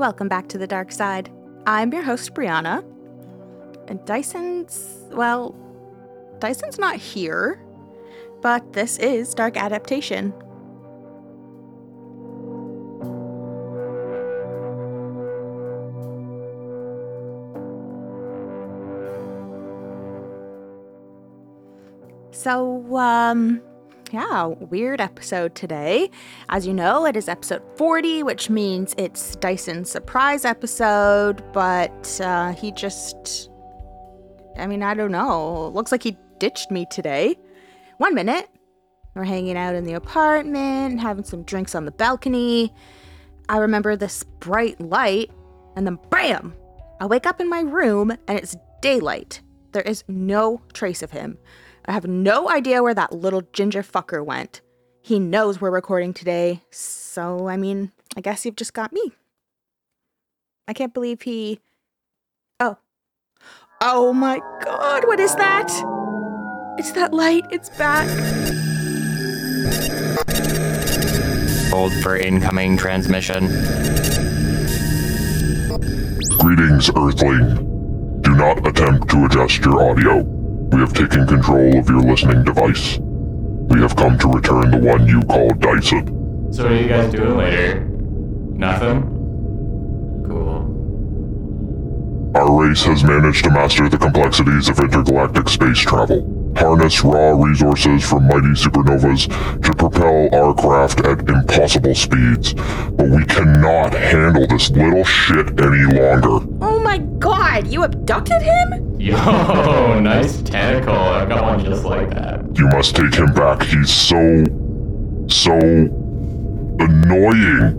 Welcome back to the dark side. I'm your host, Brianna. And Dyson's, well, Dyson's not here, but this is Dark Adaptation. So, um, yeah, weird episode today. As you know, it is episode 40, which means it's Dyson's surprise episode, but uh, he just. I mean, I don't know. Looks like he ditched me today. One minute, we're hanging out in the apartment, having some drinks on the balcony. I remember this bright light, and then BAM! I wake up in my room, and it's daylight. There is no trace of him. I have no idea where that little ginger fucker went. He knows we're recording today, so I mean, I guess you've just got me. I can't believe he. Oh. Oh my god, what is that? It's that light, it's back. Hold for incoming transmission. Greetings, Earthling. Do not attempt to adjust your audio. We have taken control of your listening device. We have come to return the one you call Dyson. So what are you guys doing later? Nothing? Cool. Our race has managed to master the complexities of intergalactic space travel, harness raw resources from mighty supernovas to propel our craft at impossible speeds, but we cannot handle this little shit any longer. Oh my god, you abducted him? Yo, nice tentacle. I've got one just like that. You must take him back. He's so. so. annoying.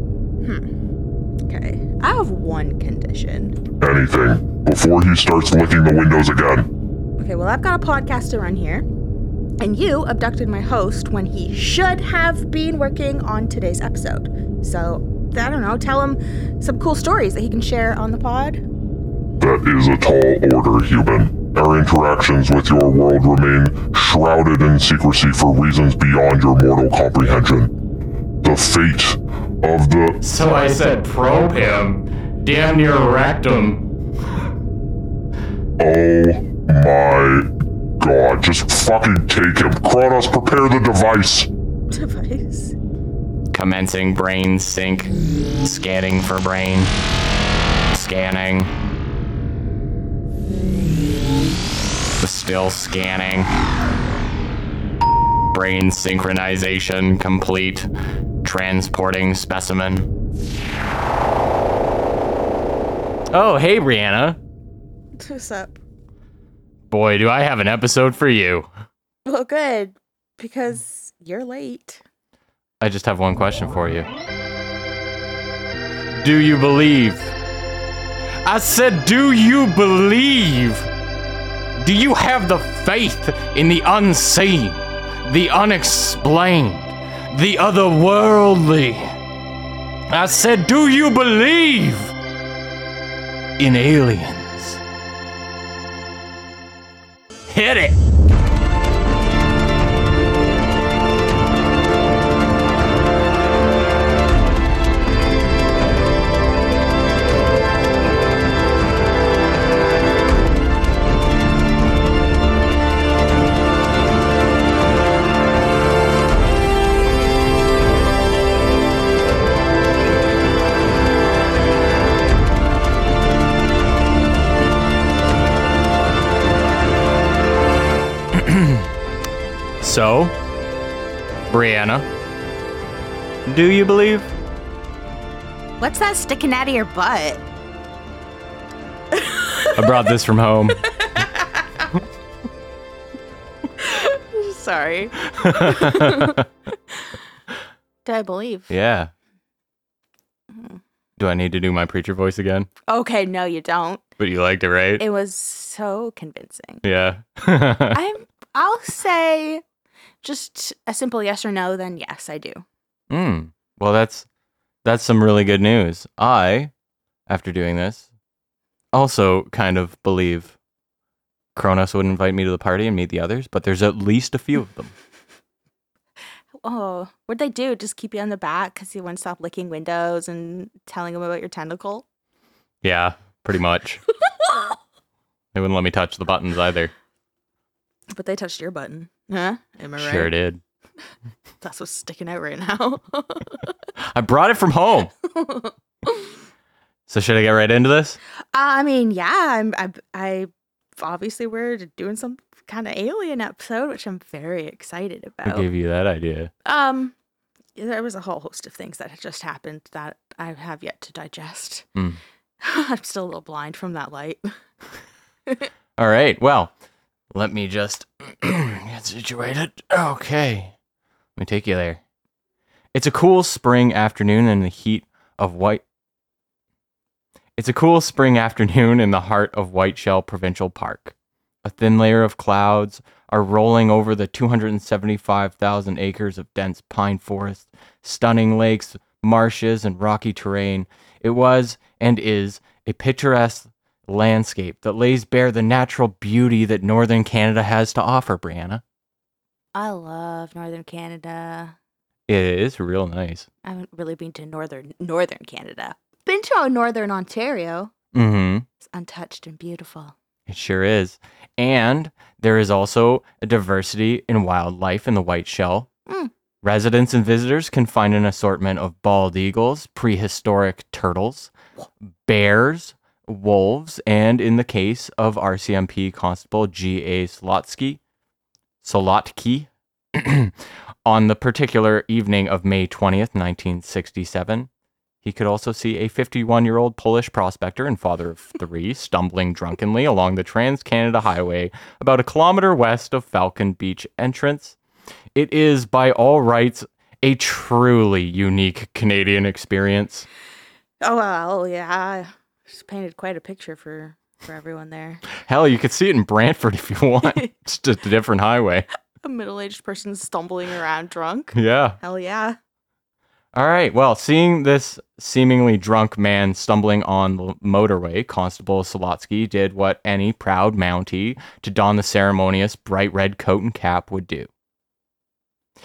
Hmm. Okay, I have one condition. Anything. Before he starts licking the windows again. Okay, well, I've got a podcast to run here. And you abducted my host when he should have been working on today's episode. So, I don't know, tell him some cool stories that he can share on the pod. That is a tall order, human. Our interactions with your world remain shrouded in secrecy for reasons beyond your mortal comprehension. The fate of the. So I said probe him. Damn near wrecked him. Oh my god. Just fucking take him. Kronos, prepare the device. Device. Commencing brain sync. Scanning for brain. Scanning. Still scanning. Brain synchronization complete. Transporting specimen. Oh, hey, Brianna. What's up? Boy, do I have an episode for you. Well, good, because you're late. I just have one question for you. Do you believe? I said, do you believe? Do you have the faith in the unseen, the unexplained, the otherworldly? I said, do you believe in aliens? Hit it! So, Brianna, do you believe? What's that sticking out of your butt? I brought this from home. Sorry. Do I believe? Yeah. Do I need to do my preacher voice again? Okay, no, you don't. But you liked it, right? It was so convincing. yeah. I'm. I'll say, just a simple yes or no. Then yes, I do. Mm. Well, that's that's some really good news. I, after doing this, also kind of believe Kronos would invite me to the party and meet the others, but there's at least a few of them. Oh, what'd they do? Just keep you on the back because you wouldn't stop licking windows and telling them about your tentacle? Yeah, pretty much. they wouldn't let me touch the buttons either. But they touched your button. Huh? Am I right? Sure did. That's what's sticking out right now. I brought it from home. so should I get right into this? I mean, yeah, I'm, I, I obviously we're doing some kind of alien episode, which I'm very excited Who about. gave you that idea? Um, there was a whole host of things that had just happened that I have yet to digest. Mm. I'm still a little blind from that light. All right. Well, let me just get situated. Okay. Let me take you there. It's a cool spring afternoon in the heat of white. It's a cool spring afternoon in the heart of Whiteshell Provincial Park. A thin layer of clouds are rolling over the 275,000 acres of dense pine forest, stunning lakes, marshes, and rocky terrain. It was and is a picturesque landscape that lays bare the natural beauty that northern Canada has to offer, Brianna. I love Northern Canada. It is real nice. I haven't really been to northern Northern Canada. Been to Northern Ontario. Mm-hmm. It's untouched and beautiful. It sure is. And there is also a diversity in wildlife in the Whiteshell. Mm. Residents and visitors can find an assortment of bald eagles, prehistoric turtles, bears, wolves, and in the case of RCMP Constable G.A. Slotsky, Solotki, on the particular evening of May 20th, 1967, he could also see a 51 year old Polish prospector and father of three stumbling drunkenly along the Trans Canada Highway about a kilometer west of Falcon Beach entrance. It is, by all rights, a truly unique Canadian experience. Oh well, yeah. Just painted quite a picture for for everyone there. Hell, you could see it in Brantford if you want. it's just a different highway. A middle-aged person stumbling around drunk. Yeah. Hell yeah. All right. Well, seeing this seemingly drunk man stumbling on the motorway, Constable Solotsky did what any proud Mountie to don the ceremonious bright red coat and cap would do.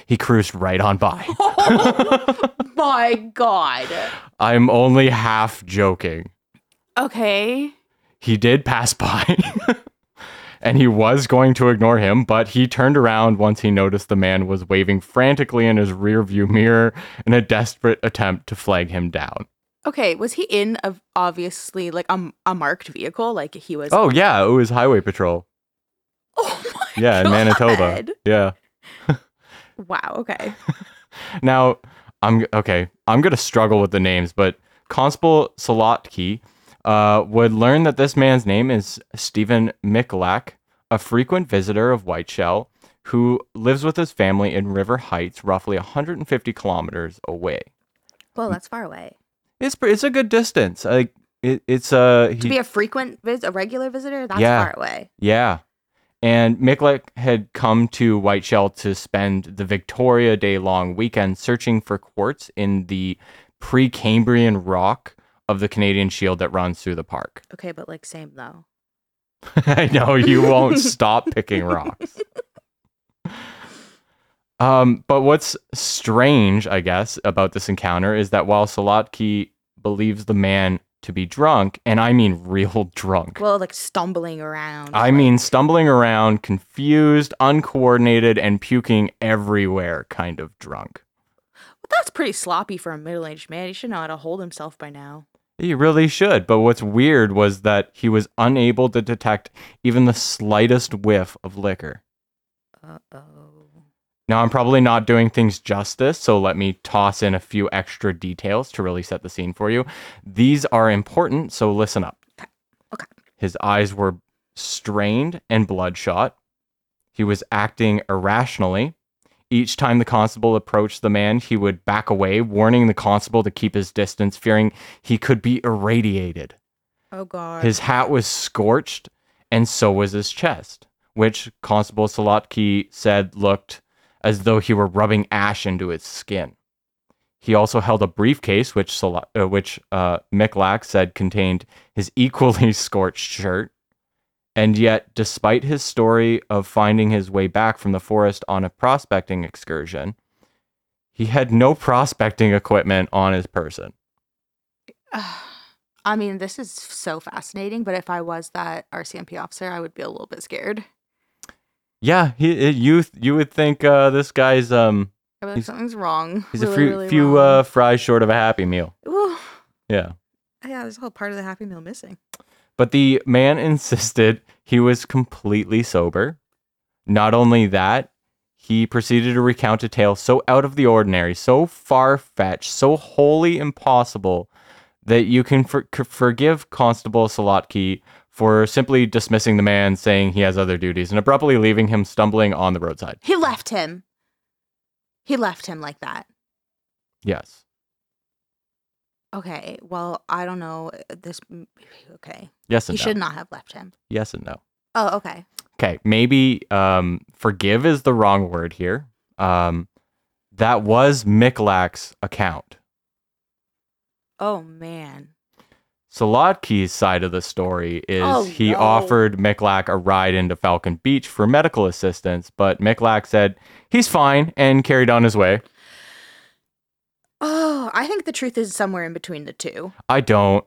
He cruised right on by. oh, My God. I'm only half joking. Okay. He did pass by. and he was going to ignore him, but he turned around once he noticed the man was waving frantically in his rearview mirror in a desperate attempt to flag him down. Okay. Was he in a obviously like a, a marked vehicle? Like he was. Oh yeah, it was Highway Patrol. Oh my Yeah, in Manitoba. Yeah. Wow. Okay. Now, I'm okay. I'm gonna struggle with the names, but Constable Solotki uh, would learn that this man's name is Stephen Michalak, a frequent visitor of Whiteshell, who lives with his family in River Heights, roughly 150 kilometers away. Well, that's far away. It's it's a good distance. Like it, it's uh To be a frequent vis, a regular visitor, that's Yeah. far away. Yeah. And Michalak had come to Whiteshell to spend the Victoria Day long weekend searching for quartz in the Precambrian rock of the Canadian Shield that runs through the park. Okay, but like same though. I know you won't stop picking rocks. Um, but what's strange, I guess, about this encounter is that while Solotki believes the man to be drunk, and I mean real drunk, Well, like stumbling around. I like- mean, stumbling around, confused, uncoordinated, and puking everywhere, kind of drunk. But that's pretty sloppy for a middle-aged man. He should know how to hold himself by now. He really should. But what's weird was that he was unable to detect even the slightest whiff of liquor. Uh oh. Now, I'm probably not doing things justice, so let me toss in a few extra details to really set the scene for you. These are important, so listen up. Okay. His eyes were strained and bloodshot. He was acting irrationally. Each time the constable approached the man, he would back away, warning the constable to keep his distance, fearing he could be irradiated. Oh god. His hat was scorched, and so was his chest, which Constable Solotki said looked as though he were rubbing ash into his skin. He also held a briefcase, which Sol- uh, which uh, Miklak said contained his equally scorched shirt. And yet, despite his story of finding his way back from the forest on a prospecting excursion, he had no prospecting equipment on his person. I mean, this is so fascinating, but if I was that RCMP officer, I would be a little bit scared. Yeah, he, you you would think uh, this guy's um like, something's wrong. he's really, a few really few uh, fries short of a happy meal. Ooh. Yeah. Yeah, there's a whole part of the Happy Meal missing. But the man insisted he was completely sober. Not only that, he proceeded to recount a tale so out of the ordinary, so far fetched, so wholly impossible that you can for- forgive Constable Salatki for simply dismissing the man, saying he has other duties, and abruptly leaving him stumbling on the roadside. He left him. He left him like that. Yes. Okay, well, I don't know. uh, This. Okay. Yes He and no. You should not have left him. Yes and no. Oh, okay. Okay, maybe um, forgive is the wrong word here. Um, that was Miklak's account. Oh, man. Solotki's side of the story is Oh, he no. offered Miklak a ride into Falcon Beach for medical assistance, but Miklak said he's fine and carried on his way. Oh, I think the truth is somewhere in between the two. I don't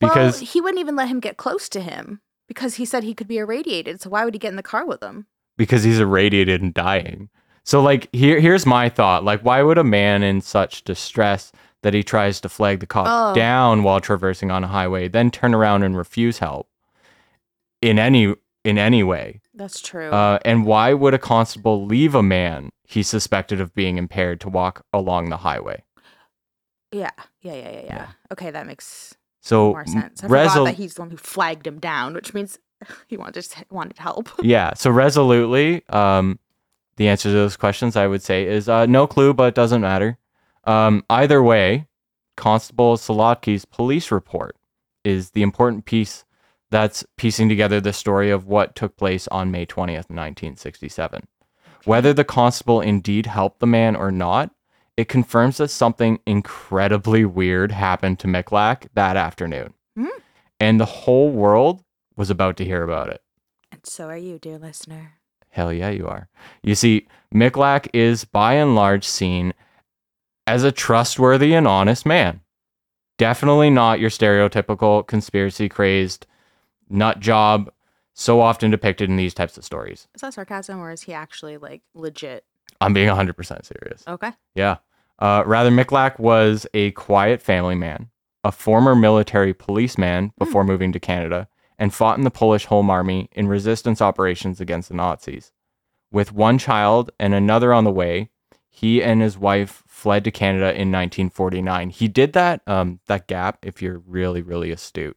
because well, he wouldn't even let him get close to him because he said he could be irradiated. So why would he get in the car with him? because he's irradiated and dying. So like here here's my thought. Like why would a man in such distress that he tries to flag the cop Oh. down while traversing on a highway then turn around and refuse help in any in any way? That's true. Uh, and why would a constable leave a man he suspected of being impaired to walk along the highway? Yeah. Yeah, yeah, yeah, yeah. yeah. Okay, that makes So more sense. I resol- forgot that he's the one who flagged him down, which means he wanted wanted help. yeah, so resolutely, um, the answer to those questions I would say is uh, no clue, but it doesn't matter. Um, either way, Constable Solotki's police report is the important piece that's piecing together the story of what took place on May 20th, 1967. Whether the constable indeed helped the man or not, it confirms that something incredibly weird happened to Miklak that afternoon. Hmm. And the whole world was about to hear about it. And so are you, dear listener. Hell yeah, you are. You see, Miklak is by and large seen as a trustworthy and honest man. Definitely not your stereotypical conspiracy crazed nut job so often depicted in these types of stories. Is that sarcasm or is he actually like legit? I'm being 100% serious. Okay. Yeah. Uh, rather, Miklak was a quiet family man, a former military policeman before moving to Canada, and fought in the Polish Home Army in resistance operations against the Nazis. With one child and another on the way, he and his wife fled to Canada in 1949. He did that um, that gap, if you're really really astute,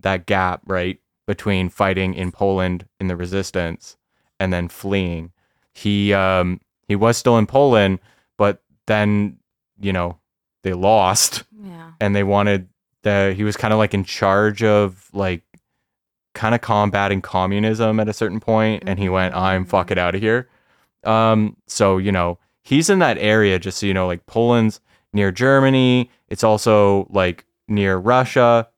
that gap right between fighting in Poland in the resistance and then fleeing. He um, he was still in Poland, but then you know they lost Yeah. and they wanted the he was kind of like in charge of like kind of combating communism at a certain point and he went i'm Mhm. fuck it out of here um so you know he's in that area just so you know like poland's near germany it's also like near russia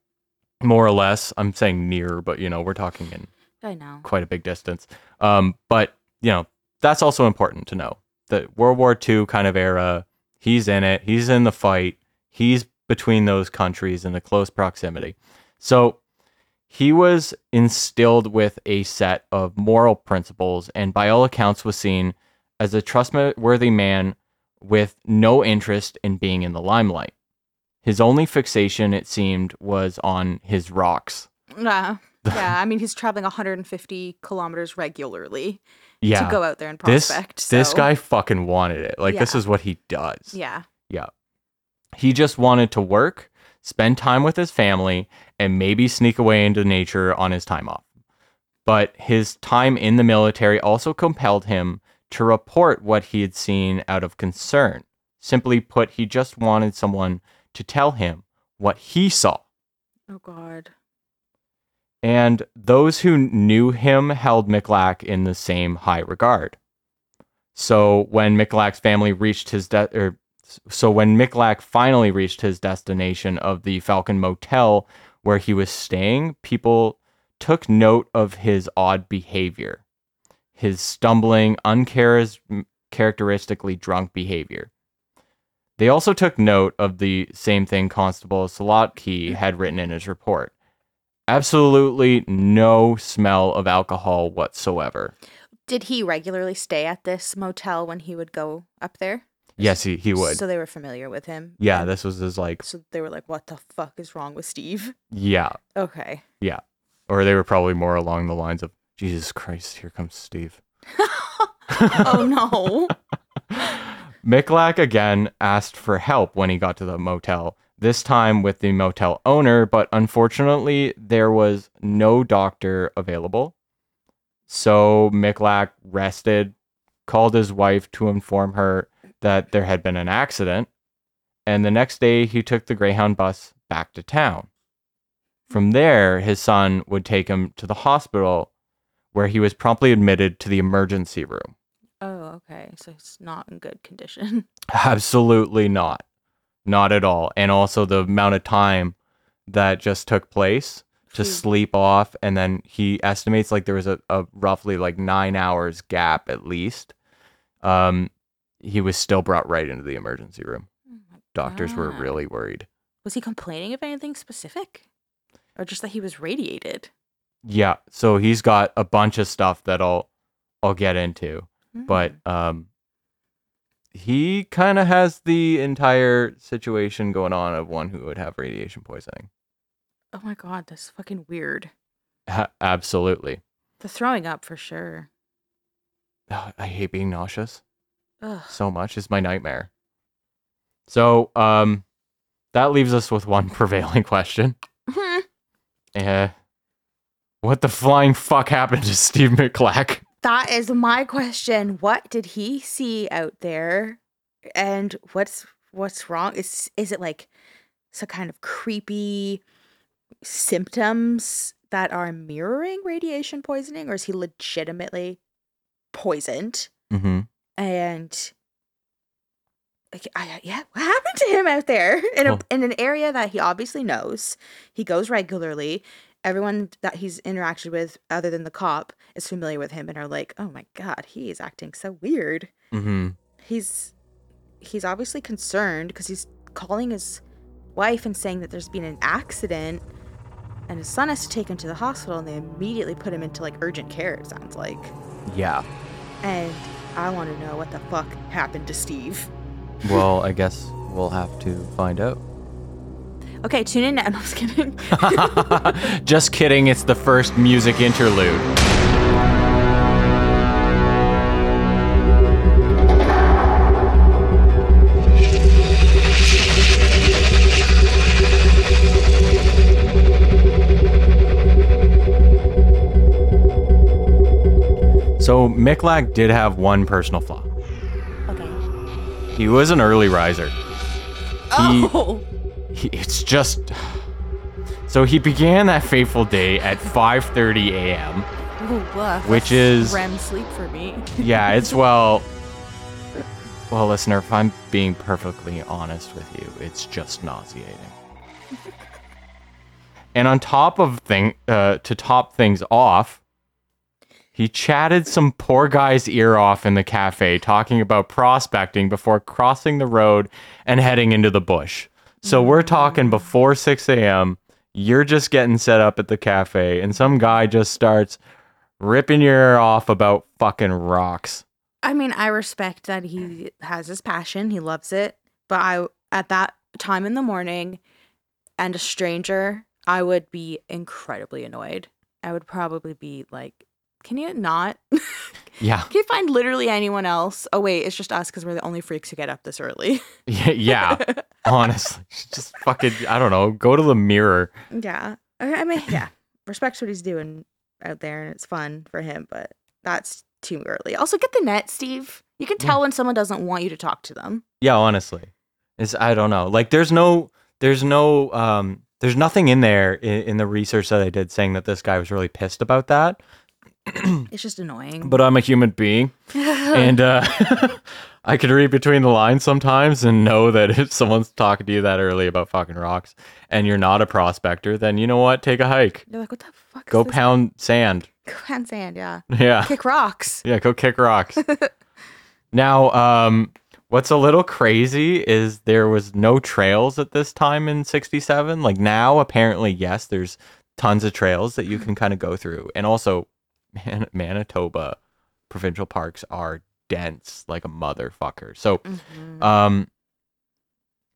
more or less i'm saying near but you know we're talking in I know. quite a big distance. Um, but you know, that's also important to know. The World War II kind of era, he's in it, he's in the fight, he's between those countries in a close proximity. So he was instilled with a set of moral principles and by all accounts was seen as a trustworthy man with no interest in being in the limelight. His only fixation, it seemed, was on his rocks. Yeah. Yeah. I mean, he's traveling 150 kilometers regularly Yeah. to go out there and this prospect. this so- guy fucking wanted it. Like this is what he does. Yeah. Yeah. He just wanted to work, spend time with his family, and maybe sneak away into nature on his time off. But his time in the military also compelled him to report what he had seen out of concern. Simply put, he just wanted someone to tell him what he saw. Oh, God. And those who knew him held Miklak in the same high regard. So when Miklak's family reached his de- or so when Miklak finally reached his destination of the Falcon Motel where he was staying, people took note of his odd behavior, his stumbling, uncharacteristically drunk behavior. They also took note of the same thing Constable Salotki had written in his report. Absolutely no smell of alcohol whatsoever. Did he regularly stay at this motel when he would go up there? Yes, he, he would. So they were familiar with him. yeah, this was his like, So they were like, "What the fuck is wrong with Steve?" yeah. Okay. Yeah. Or they were probably more along the lines of, Jesus Christ, here comes Steve. oh no. Miklak again asked for help when he got to the motel, this time with the motel owner, but unfortunately, there was no doctor available. So Miklak rested, called his wife to inform her that there had been an accident, and the next day he took the Greyhound bus back to town. From there, his son would take him to the hospital, where he was promptly admitted to the emergency room. Oh, okay. So it's not in good condition. Absolutely not. Not at all. And also the amount of time that just took place to Phew. sleep off. And then he estimates like there was a, a roughly like nine hours gap at least. Um, he was still brought right into the emergency room. Oh Doctors were really worried. Was he complaining of anything specific? Or just that he was radiated? Yeah. So he's got a bunch of stuff that I'll I'll get into. But Mm. um he kind of has the entire situation going on of one who would have radiation poisoning. oh my god, that's fucking weird. Ha- absolutely. The throwing up for sure. Ugh, I hate being nauseous Ugh. so much. is my nightmare. So, um, that leaves us with one prevailing question. Uh, what the flying fuck happened to Steve McClack? That is my question. What did he see out there? And what's what's wrong? Is is it like some kind of creepy symptoms that are mirroring radiation poisoning, or is he legitimately poisoned? Mm-hmm. and like, I, yeah, what happened to him out there in a Well- in an area that he obviously knows? He goes regularly. Everyone that he's interacted with, other than the cop, is familiar with him and are like, "Oh my god, he is acting so weird." Mm-hmm. He's he's obviously concerned because he's calling his wife and saying that there's been an accident, and his son has to take him to the hospital, and they immediately put him into like urgent care. It sounds like. Yeah. And I want to know what the fuck happened to Steve. Well, I guess we'll have to find out. Okay, tune in. now. I'm just kidding. Just kidding. It's the first music interlude. So Miklak did have one personal flaw. Okay. He was an early riser. He, Oh. He, it's just so he began that fateful day at 5:30 a.m. Ooh. Which is- REM sleep for me. Yeah, it's well Well, listener, if I'm being perfectly honest with you, it's just nauseating. and on top of thing uh, to top things off, he chatted some poor guy's ear off in the cafe talking about prospecting before crossing the road and heading into the bush. So mm-hmm. we're talking before 6 a.m. You're just getting set up at the cafe, and some guy just starts ripping your ear off about fucking rocks. I mean, I respect that he has his passion. He loves it. But I, at that time in the morning and a stranger, I would be incredibly annoyed. I would probably be like, can you not? can Yeah. you find literally anyone else? Oh, wait, it's just us because we're the only freaks who get up this early. Yeah, yeah. honestly, just fucking, I don't know, go to the mirror. Yeah. I mean, yeah. Respects what he's doing out there and it's fun for him, but that's too early. Also, get the net, Steve. You can tell when someone doesn't want you to talk to them. Yeah, honestly, it's I don't know. Like, there's no, there's no, um, there's nothing in there in, in the research that I did saying that this guy was really pissed about that. It's just annoying. But I'm a human being, and uh, I can read between the lines sometimes and know that if someone's talking to you that early about fucking rocks and you're not a prospector, then you know what? Take a hike. You're like, what the fuck? Go pound sand. Go pound sand, yeah. Yeah. Kick rocks. Yeah, go kick rocks. now, um, What's a little crazy is there was no trails at this time in 67. Like now, apparently, yes, there's tons of trails that you can kind of go through. And also, Man- Manitoba provincial parks are dense like a motherfucker. So, Mhm. um,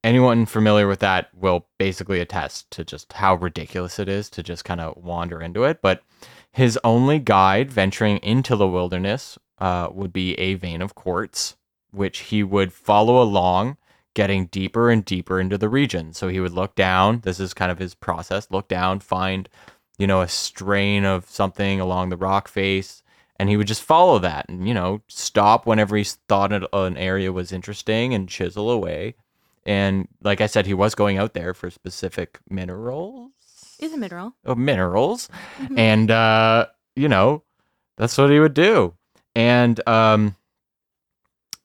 anyone familiar with that will basically attest to just how ridiculous it is to just kind of wander into it. But his only guide venturing into the wilderness uh, would be a vein of quartz, which he would follow along, getting deeper and deeper into the region. So he would look down. This is kind of his process look down, find, you know, a strain of something along the rock face. And he would just follow that and, you know, stop whenever he thought an area was interesting and chisel away. And like I said, he was going out there for specific minerals. Is a mineral. Of minerals. Mhm. And uh, you know, that's what he would do. And um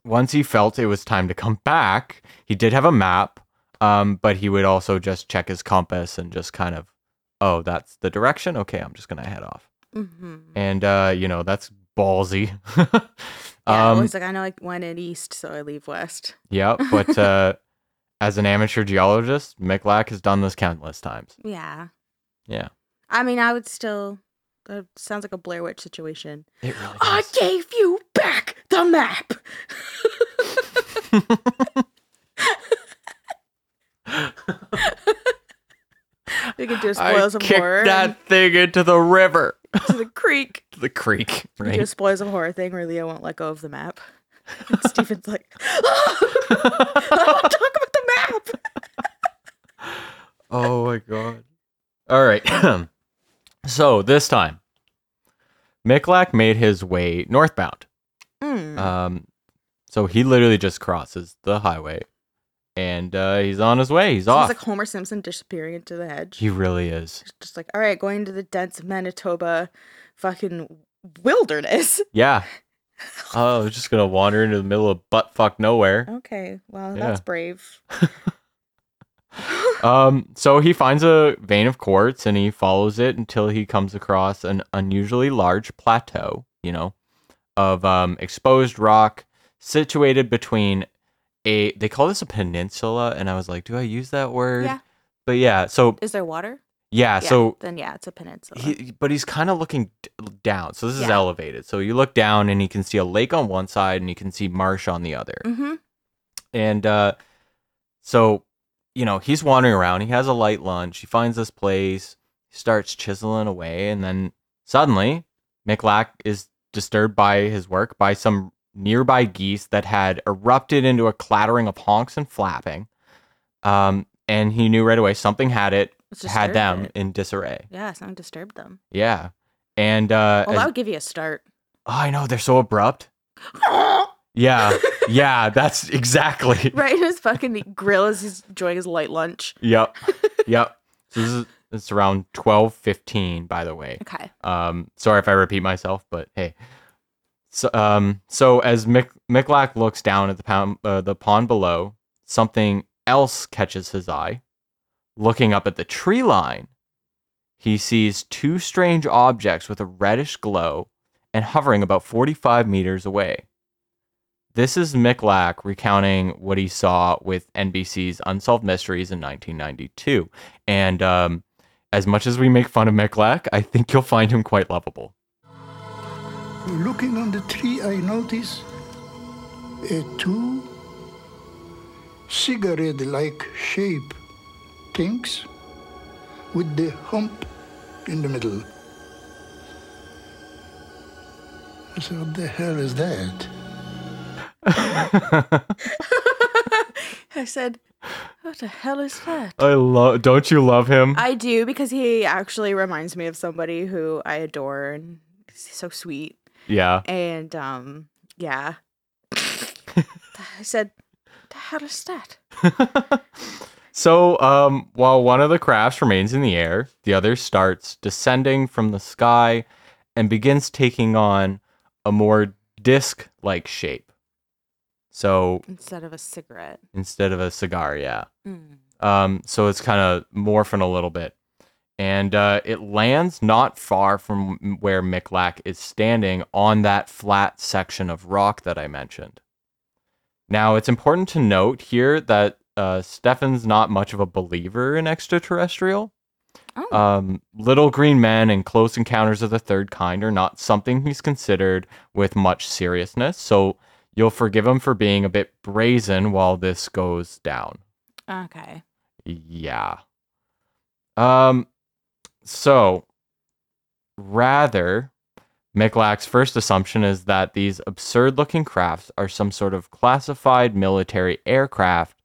once he felt it was time to come back, he did have a map, um, but he would also just check his compass and just kind of, oh, that's the direction. Okay, I'm just gonna head off. Mhm. And uh, you know, that's ballsy. Yeah, um, he's like, I know I went in east, so I leave west. yeah, but uh, as an amateur geologist, Micklack has done this countless times. Yeah. Yeah, I mean, I would still. That sounds like a Blair Witch situation. it really I gave you back the map. we could do spoils I of kicked horror that thing into the river, to the creek. the creek. We do a Right? spoils of horror thing where Leo won't let go of the map. And Stephen's like, I to talk about the map. oh my god! All right. so this time, Micklack made his way northbound. Mm. Um, so he literally just crosses the highway, and uh, he's on his way. He's So off. He's like Homer Simpson disappearing into the hedge. he really is. Just like, all right, going to the dense Manitoba fucking wilderness. Yeah. Oh, just gonna wander into the middle of butt fuck nowhere. Okay, well, Yeah. that's brave. Um, so he finds a vein of quartz and he follows it until he comes across an unusually large plateau, you know, of um, exposed rock situated between a they call this a peninsula and I was like, do I use that word? Yeah. But yeah, so Is there water? yeah, so then yeah, it's a peninsula. he but he's kind of looking down. So this is Yeah. elevated. So you look down and you can see a lake on one side and you can see marsh on the other. mm-hmm. And uh, so, you know, he's wandering around. He has a light lunch. He finds this place. He starts chiseling away. And then suddenly, Micklack is disturbed by his work by some nearby geese that had erupted into a clattering of honks and flapping. Um, and he knew right away something had it, had them in disarray. Yeah, something disturbed them. Yeah. And uh, Well, that would give you a start. oh, I know they're so abrupt. Yeah. yeah. That's exactly. right in his fucking grill as he's enjoying his light lunch. Yep. Yep. So this is it's around twelve fifteen, by the way. Okay. Um, sorry if I repeat myself, but hey. So um, so as Mick looks down at the pound, uh, the pond below, something else catches his eye. Looking up at the tree line, he sees two strange objects with a reddish glow and hovering about forty-five meters away. This is Micklack recounting what he saw with NBC's Unsolved Mysteries in 1992. And um, as much as we make fun of Micklack, I think you'll find him quite lovable. Looking on the tree, I notice a two cigarette-like shape things with the hump in the middle. I said, what the hell is that? I said, "What the hell is that?" I love. Don't you love him? I do because he actually reminds me of somebody who I adore and he's so sweet. Yeah. And um, yeah. I said, "The hell is that?" So, um, while one of the crafts remains in the air, the other starts descending from the sky and begins taking on a more disc-like shape. So Instead of a cigarette. instead of a cigar, yeah. Mm. Um, so it's kind of morphing a little bit. And uh, it lands not far from where Micklack is standing on that flat section of rock that I mentioned. Now, it's important to note here that uh, Stefan's not much of a believer in extraterrestrial. Oh. Um, little green men and close encounters of the third kind are not something he's considered with much seriousness. So you'll forgive him for being a bit brazen while this goes down. Okay. Yeah. Um so rather Michalak's first assumption is that these absurd looking crafts are some sort of classified military aircraft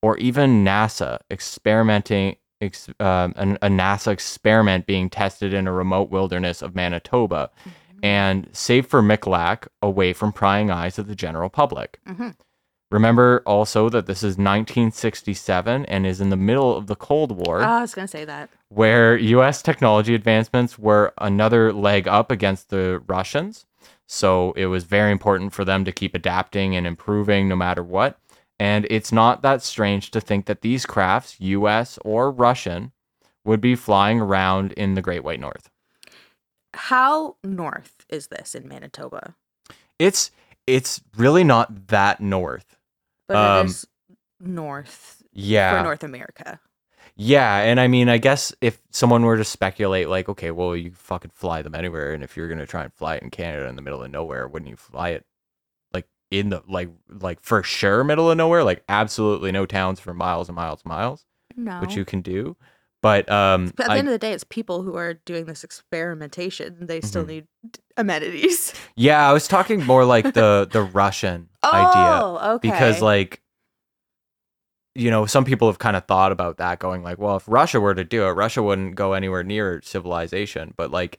or even NASA experimenting ex, um, an, a NASA experiment being tested in a remote wilderness of Manitoba and safe for Michalak away from prying eyes of the general public. Mhm. Remember also that this is 1967 and is in the middle of the Cold War, Oh, I was gonna say that. where US technology advancements were another leg up against the Russians. So it was very important for them to keep adapting and improving no matter what. And it's not that strange to think that these crafts, US or Russian, would be flying around in the Great White North. How north is this in Manitoba? It's it's really not that north. But Um, it is north Yeah. for North America. Yeah, and I mean, I guess if someone were to speculate, like, okay, well, you fucking fly them anywhere, and if you're gonna try and fly it in Canada in the middle of nowhere, wouldn't you fly it like in the like like for sure middle of nowhere, like absolutely no towns for miles and miles and miles, No. which you can do. But um, But at the I- end of the day, it's people who are doing this experimentation. They still Mhm. need amenities. yeah, I was talking more like the the Russian idea Oh, okay. because like you know some people have kind of thought about that going like well if russia were to do it russia wouldn't go anywhere near civilization but like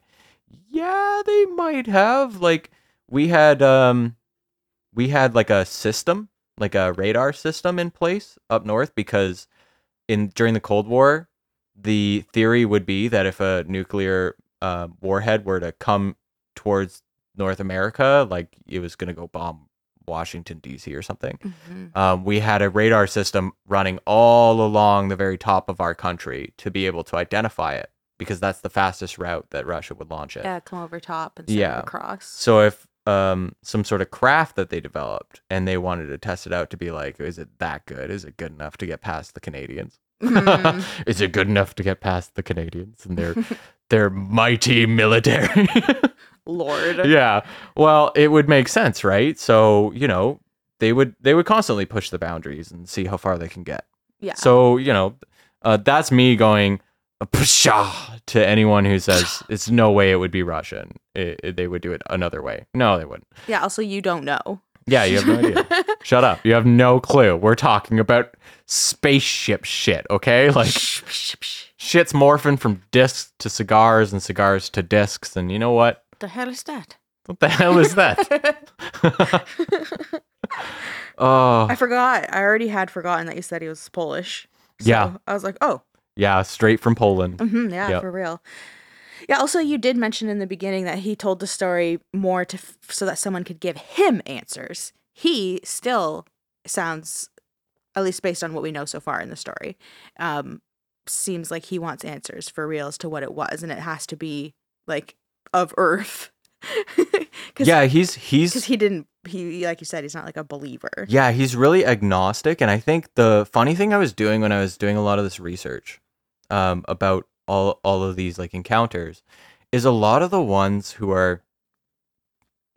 yeah they might have like we had um we had like a system like a radar system in place up north because in during the cold war the theory would be that if a nuclear uh, warhead were to come towards north america like it was going to go bomb washington dc or something Mhm. um, we had a radar system running all along the very top of our country to be able to identify it because that's the fastest route that Russia would launch it. yeah, come over top and Yeah. across. So if um, some sort of craft that they developed and they wanted to test it out to be like, is it that good? Is it good enough to get past the Canadians? Mhm. is it good enough to get past the Canadians and their their mighty military? Lord. yeah. Well, it would make sense, right? So, you know, they would they would constantly push the boundaries and see how far they can get. Yeah. So, you know, uh, that's me going "Pshaw," to anyone who says it's no way it would be Russian. It, it- they would do it another way. No, they wouldn't. yeah. Also, you don't know. Yeah, you have no idea. Shut up. You have no clue. We're talking about spaceship shit, okay? Like shit's morphing from discs to cigars and cigars to discs and you know what? the hell is that? What the hell is that? oh, I forgot. I already had forgotten that you said he was Polish. So Yeah. I was like, oh, yeah, straight from Poland. hmm yeah, Yep. for real. Yeah. Also, you did mention in the beginning that he told the story more to f- so that someone could give him answers. He still sounds, at least based on what we know so far in the story, um, seems like he wants answers for real as to what it was, and it has to be like of Earth. Yeah, he's he's because he didn't. He like you said, he's not like a believer. Yeah, he's really agnostic. And I think the funny thing I was doing when I was doing a lot of this research um, about all all of these like encounters is a lot of the ones who are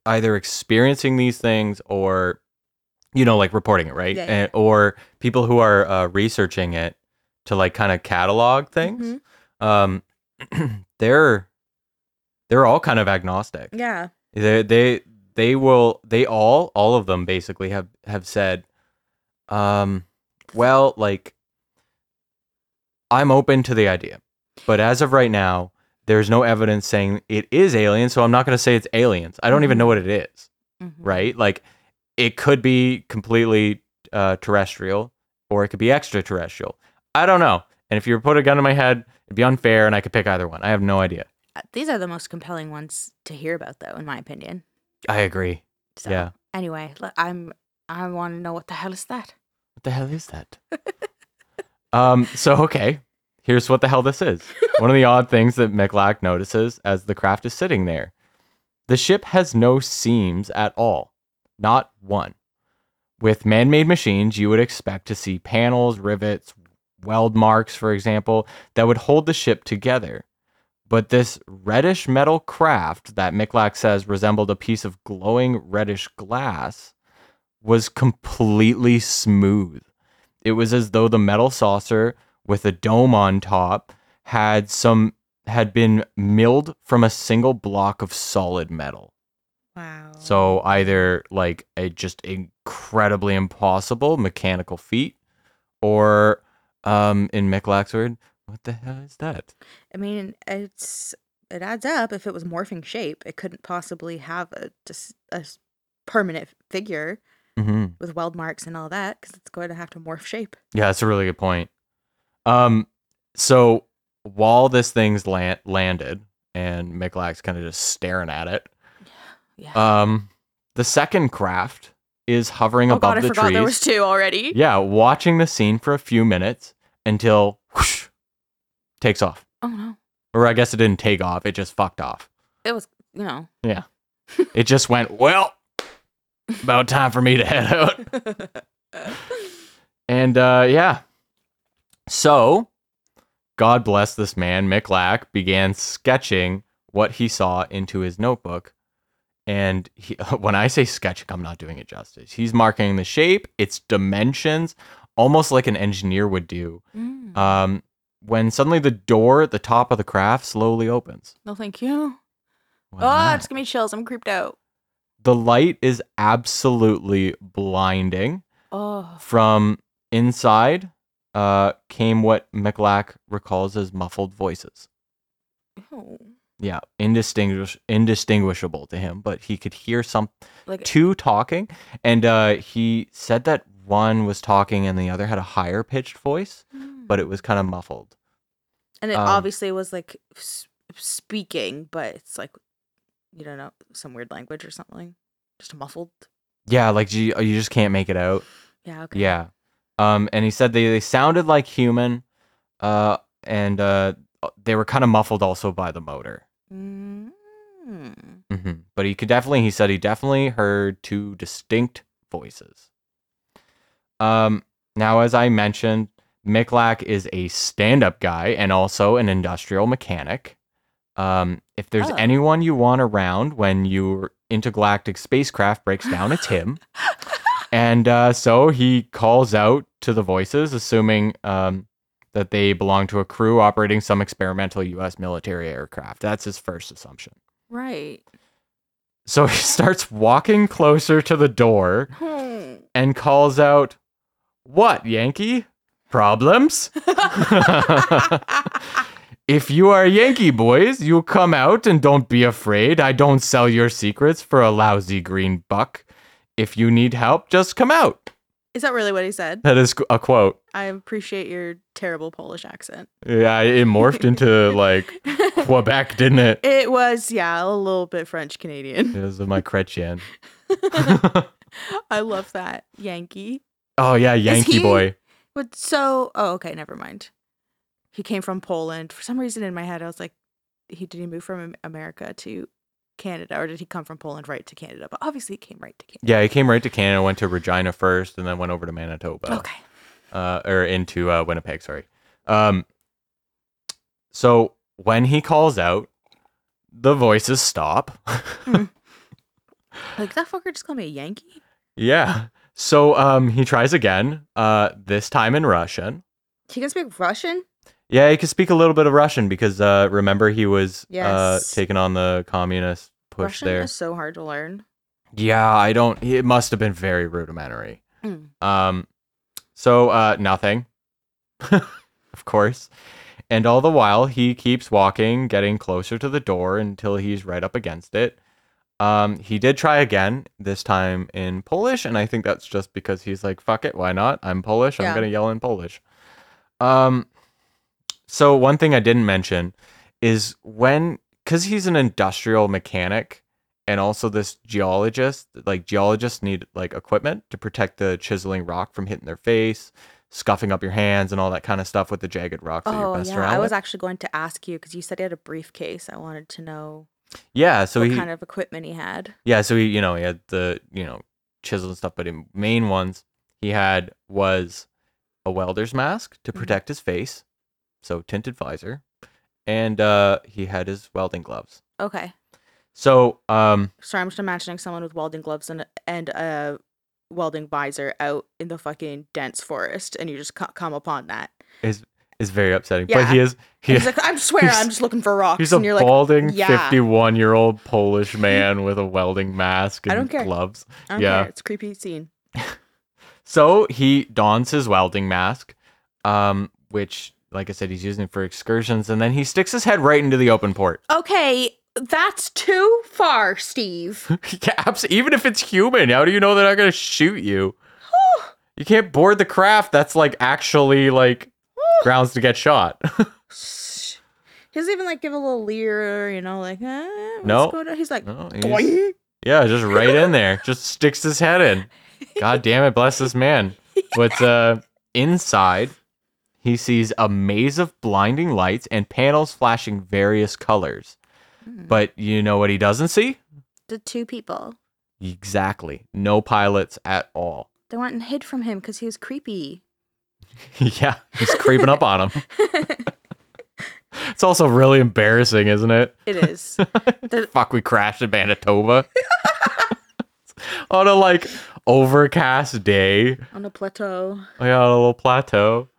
either experiencing these things or you know like reporting it right Yeah, yeah. And, or people who are uh, researching it to like kind of catalog things Mhm. um they're they're all kind of agnostic Yeah. they they they will they all all of them basically have have said um well like i'm open to the idea but as of right now there's no evidence saying it is alien so i'm not going to say it's aliens i don't even Mhm. know what it is Mhm. right like it could be completely uh terrestrial or it could be extraterrestrial i don't know and if you were put a gun in my head it'd be unfair and i could pick either one i have no idea Uh, These are the most compelling ones to hear about, though, in my opinion. i agree So, Yeah. Anyway, I'm. I want to know what the hell is that. What the hell is that? um, so okay, here's what the hell this is. One of the odd things that Michalak notices as the craft is sitting there. The ship has no seams at all. Not one. with man made machines, you would expect to see panels, rivets, weld marks, for example, that would hold the ship together. But this reddish metal craft that Michlac says resembled a piece of glowing reddish glass was completely smooth. It was as though the metal saucer with a dome on top had some had been milled from a single block of solid metal. Wow. So either like a just incredibly impossible mechanical feat, or um, in Michalak's word, what the hell is that? I mean, it's it adds up. If it was morphing shape, it couldn't possibly have a just a permanent figure hmm with weld marks and all that because it's going to have to morph shape. Yeah, that's a really good point. Um, so while this thing's land- landed and Michalak's kind of just staring at it, Yeah. um, the second craft is hovering oh above god, I the forgot trees. there was two already. Yeah, watching the scene for a few minutes until whoosh, takes off. Oh no, Or I guess it didn't take off; it just fucked off. it was you know. Yeah, it just went well. About time for me to head out. And uh, yeah, so God bless this man. Michalak began sketching what he saw into his notebook. And he, when I say sketching, I'm not doing it justice. He's marking the shape, its dimensions, almost like an engineer would do. Mm. Um, when suddenly the door at the top of the craft slowly opens. no, thank you. Why oh, not? it's giving me chills. I'm creeped out. the light is absolutely blinding. Oh, From inside uh, came what Michalak recalls as muffled voices. Ew. Yeah, indistinguish- indistinguishable to him, but he could hear some like two talking, and uh, he said that one was talking and the other had a higher pitched voice, mm. but it was kind of muffled. and it um, obviously was like s- speaking, but it's like you don't know some weird language or something, just muffled. Yeah, like you, you just can't make it out. Yeah. Okay. Yeah. Um, and he said they, they sounded like human, uh, and uh, they were kind of muffled also by the motor. Mm. hmm But he could definitely, he said he definitely heard two distinct voices. Um, now, as I mentioned, Michalak is a stand up guy and also an industrial mechanic. Um, if there's Oh. anyone you want around when your intergalactic spacecraft breaks down, it's him. and uh, so he calls out to the voices, assuming um, that they belong to a crew operating some experimental U.S. military aircraft. That's his first assumption. Right. So he starts walking closer to the door Hmm. and calls out, What, Yankee? Problems? if you are Yankee boys, you come out and don't be afraid. I don't sell your secrets for a lousy green buck. If you need help, just come out. Is that really what he said? That is a quote. I appreciate your terrible Polish accent. Yeah, it morphed into like Quebec, didn't it? It was, yeah, a little bit French Canadian. It was my Chrétien. I love that. Yankee. oh yeah, Yankee he- boy. But so, oh, okay, never mind. He came from Poland. For some reason in my head, I was like, he did he move from America to Canada, or did he come from Poland right to Canada? But obviously, he came right to Canada. Yeah, he came right to Canada, went to Regina first, and then went over to Manitoba. Okay. uh, or into uh, Winnipeg. Sorry. Um, so when he calls out, the voices stop. Like that fucker just called me a Yankee. yeah. So um, he tries again. Uh, this time in Russian. He can speak Russian. Yeah, he could speak a little bit of Russian because uh, remember he was uh, Yes. taking on the communist push there. Russian there. is so hard to learn. Yeah, I don't. It must have been very rudimentary. Mm. Um, so uh, nothing, of course. And all the while, he keeps walking, getting closer to the door until he's right up against it. Um, he did try again, this time in Polish, and I think that's just because he's like, "Fuck it, why not? I'm Polish. I'm Yeah. gonna yell in Polish." Um, so one thing I didn't mention is when, because he's an industrial mechanic, and also this geologist like geologists need like equipment to protect the chiseling rock from hitting their face scuffing up your hands and all that kind of stuff with the jagged rocks that you're Oh yeah, around I was with. actually going to ask you because you said he had a briefcase. I wanted to know yeah so what he kind of equipment he had. yeah so he you know he had the you know chisels and stuff, but in main ones he had was a welder's mask to Mhm. protect his face, so tinted visor, and uh, he had his welding gloves. Okay. So um, Sorry, I'm just imagining someone with welding gloves and and a welding visor out in the fucking dense forest, and you just co- come upon that. is is very upsetting. But he is he He's like, I swear, I'm just looking for rocks, He's a and you're like, balding yeah. 51 year old Polish man with a welding mask and I don't care. gloves. I don't yeah. care. It's a creepy scene. So he dons his welding mask, um, which, like I said, he's using it for excursions, and then he sticks his head right into the open port. Okay, that's too far, Steve. yeah, even if it's human, how do you know they're not going to shoot you? you can't board the craft. That's like actually like grounds to get shot. He doesn't even like give a little leer, you know, like, eh, No. going on? He's like, No, he's- Yeah, just right in there. Just sticks his head in. God damn it, bless this man. But uh inside he sees a maze of blinding lights and panels flashing various colors. Hmm. But you know what he doesn't see? the two people. Exactly. No pilots at all. They went and hid from him because he was creepy. yeah, he's creeping up on him. It's also really embarrassing, isn't it? It is. The- Fuck, we crashed in Manitoba. on a like overcast day. on a plateau. Yeah, on a little plateau.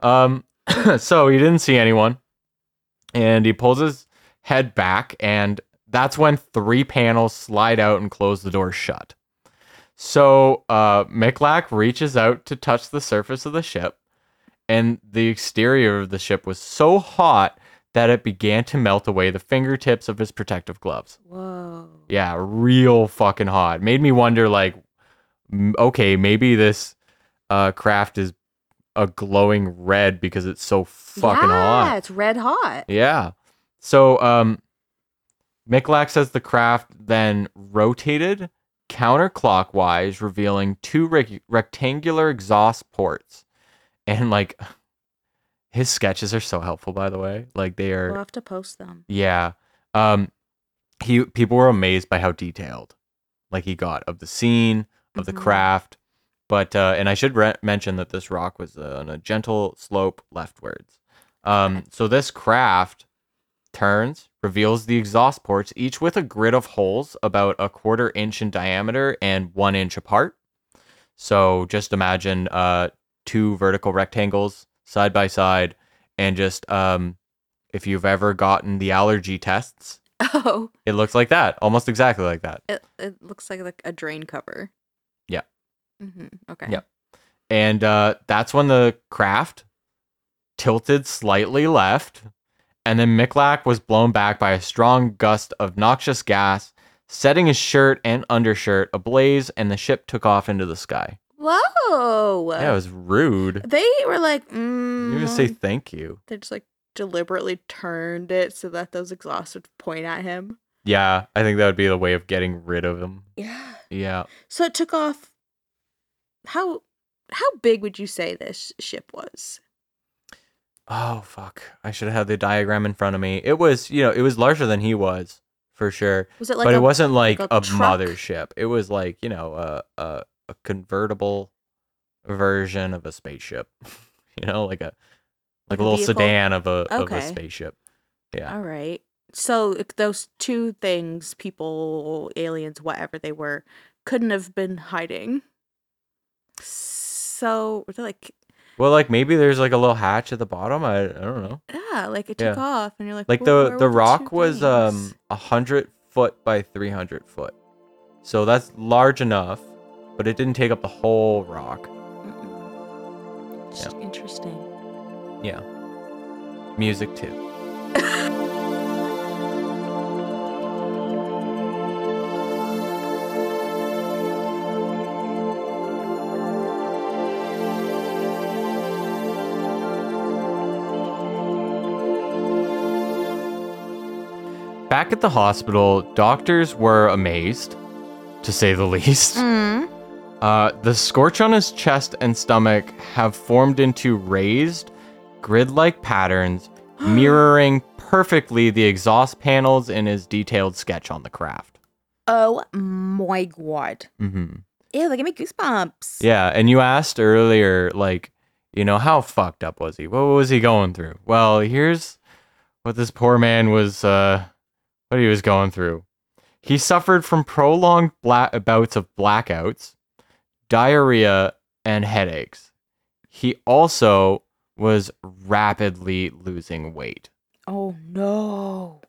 Um, so he didn't see anyone, and he pulls his head back, and that's when three panels slide out and close the door shut. So uh, Michalak reaches out to touch the surface of the ship, and the exterior of the ship was so hot that it began to melt away the fingertips of his protective gloves. Whoa. Yeah, real fucking hot. Made me wonder, like, okay, maybe this uh, craft is a glowing red because it's so fucking hot. yeah, hot. it's red hot. Yeah. So, um, Michalak says the craft then rotated counterclockwise, revealing two rec- rectangular exhaust ports. And, like, his sketches are so helpful, by the way. Like, they are. We'll have to post them. Yeah. Um he people were amazed by how detailed like he got of the scene, of the Mhm. craft. But uh and I should re- mention that this rock was uh, on a gentle slope leftwards. Um so this craft turns, reveals the exhaust ports each with a grid of holes about a quarter inch in diameter and 1 inch apart. So just imagine uh two vertical rectangles side by side and just um if you've ever gotten the allergy tests, Oh, it looks like that, almost exactly like that. it, it looks like, like a drain cover. Yeah. Hmm Okay. Yep. And uh, that's when the craft tilted slightly left, and then Michalak was blown back by a strong gust of noxious gas, setting his shirt and undershirt ablaze, and the ship took off into the sky. Whoa. Yeah, it was rude. they were like, mm, You just say thank you. they just like deliberately turned it so that those exhausts would point at him. Yeah, I think that would be the way of getting rid of him. Yeah. Yeah. So it took off. How how big would you say this ship was? Oh fuck! I should have had the diagram in front of me. It was, you know, it was larger than he was for sure. Was it like but a, it wasn't like, like a, a mothership. It was like you know a a, a convertible version of a spaceship. you know, like a like, Like a little vehicle? sedan of a of a spaceship. Yeah. All right. So those two things, people, aliens, whatever they were, couldn't have been hiding. So like, Well, like maybe there's like a little hatch at the bottom. I I don't know. yeah, like it took Yeah. off, and you're like, Like the the rock was things?" um a hundred foot by three hundred foot, so that's large enough, but it didn't take up the whole rock. Mm-mm. Interesting. Yeah. Music too. Back at the hospital, doctors were amazed, to say the least. Mm. Uh, the scorch on his chest and stomach have formed into raised, grid like patterns, mirroring perfectly the exhaust panels in his detailed sketch on the craft. Oh my god. hmm Ew, they give me goosebumps. Yeah, and you asked earlier, like, you know, how fucked up was he? What was he going through? Well, here's what this poor man was, uh, what he was going through. He suffered from prolonged bla- bouts of blackouts, diarrhea, and headaches. He also was rapidly losing weight. Oh no.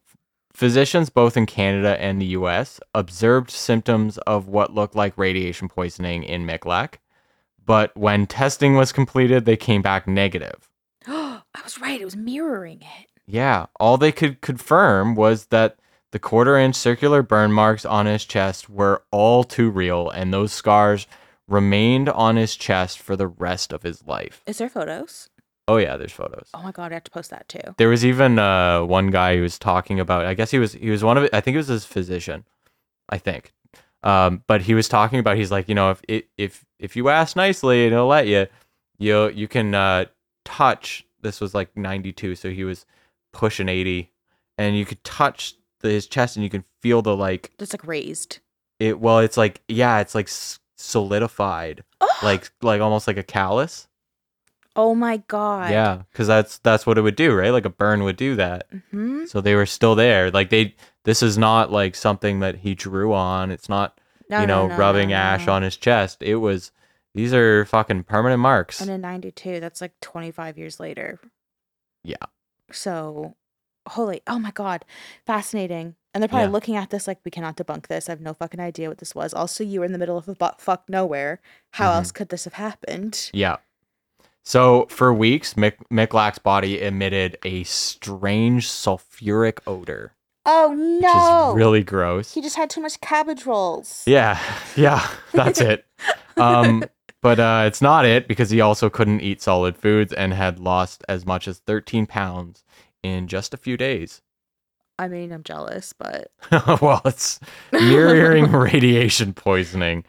Physicians both in Canada and the US observed symptoms of what looked like radiation poisoning in Michalak, but when testing was completed, they came back negative. I was right. It was mirroring it. Yeah, all they could confirm was that the quarter inch circular burn marks on his chest were all too real, and those scars remained on his chest for the rest of his life. Is there photos? Oh, yeah, there's photos. Oh my god, I have to post that too. There was even uh, one guy who was talking about. I guess he was he was one of. I think it was his physician. I think, um, but he was talking about. He's like, you know, if if if you ask nicely and he'll let you, you you can uh, touch. This was like ninety two, so he was pushing eighty, and you could touch the, his chest and you can feel the like Just like raised. it. Well, it's like yeah, it's like solidified, like like almost like a callus. Oh my god. Yeah, because that's that's what it would do, right? Like a burn would do that. Hmm. So they were still there. Like they this is not like something that he drew on. It's not, No, you know, no, rubbing no, ash no. on his chest. It was these are fucking permanent marks. And in '92, that's like 25 years later. Yeah. So, holy, oh my god, fascinating. And they're probably Yeah. looking at this like we cannot debunk this. I have no fucking idea what this was. Also, you were in the middle of a butt fuck nowhere. How Mhm. else could this have happened? Yeah. So for weeks, Mick, Michalak's body emitted a strange sulfuric odor, Oh which no! is really gross. he just had too much cabbage rolls. Yeah, yeah, that's it. Um, but uh, it's not it because he also couldn't eat solid foods and had lost as much as 13 pounds in just a few days. I mean, I'm jealous, but well, it's mirroring radiation poisoning.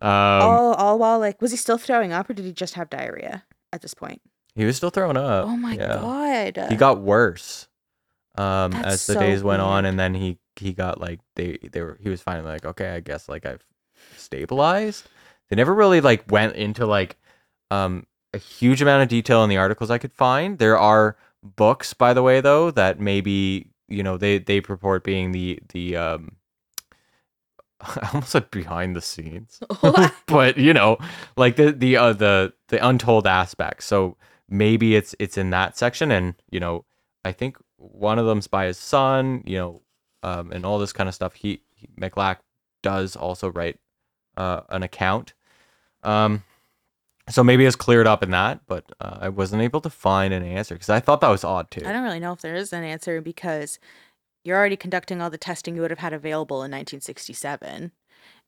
Um, all all while like, was he still throwing up, or did he just have diarrhea at this point? he was still throwing up. oh my yeah. god! He got worse um, That's as the so days went on, and then he he got like they they were he was finally like okay, I guess like I've stabilized. They never really like went into like um a huge amount of detail in the articles I could find. There are books, by the way, though that maybe you know they they purport being the the um. I almost said behind the scenes, but you know, like the the uh, the the untold aspects. So maybe it's it's in that section, and you know, I think one of them's by his son, you know, um, and all this kind of stuff. He, he Michalak does also write uh, an account, um, so maybe it's cleared up in that, but uh, I wasn't able to find an answer because I thought that was odd too. I don't really know if there is an answer because you're already conducting all the testing you would have had available in 1967.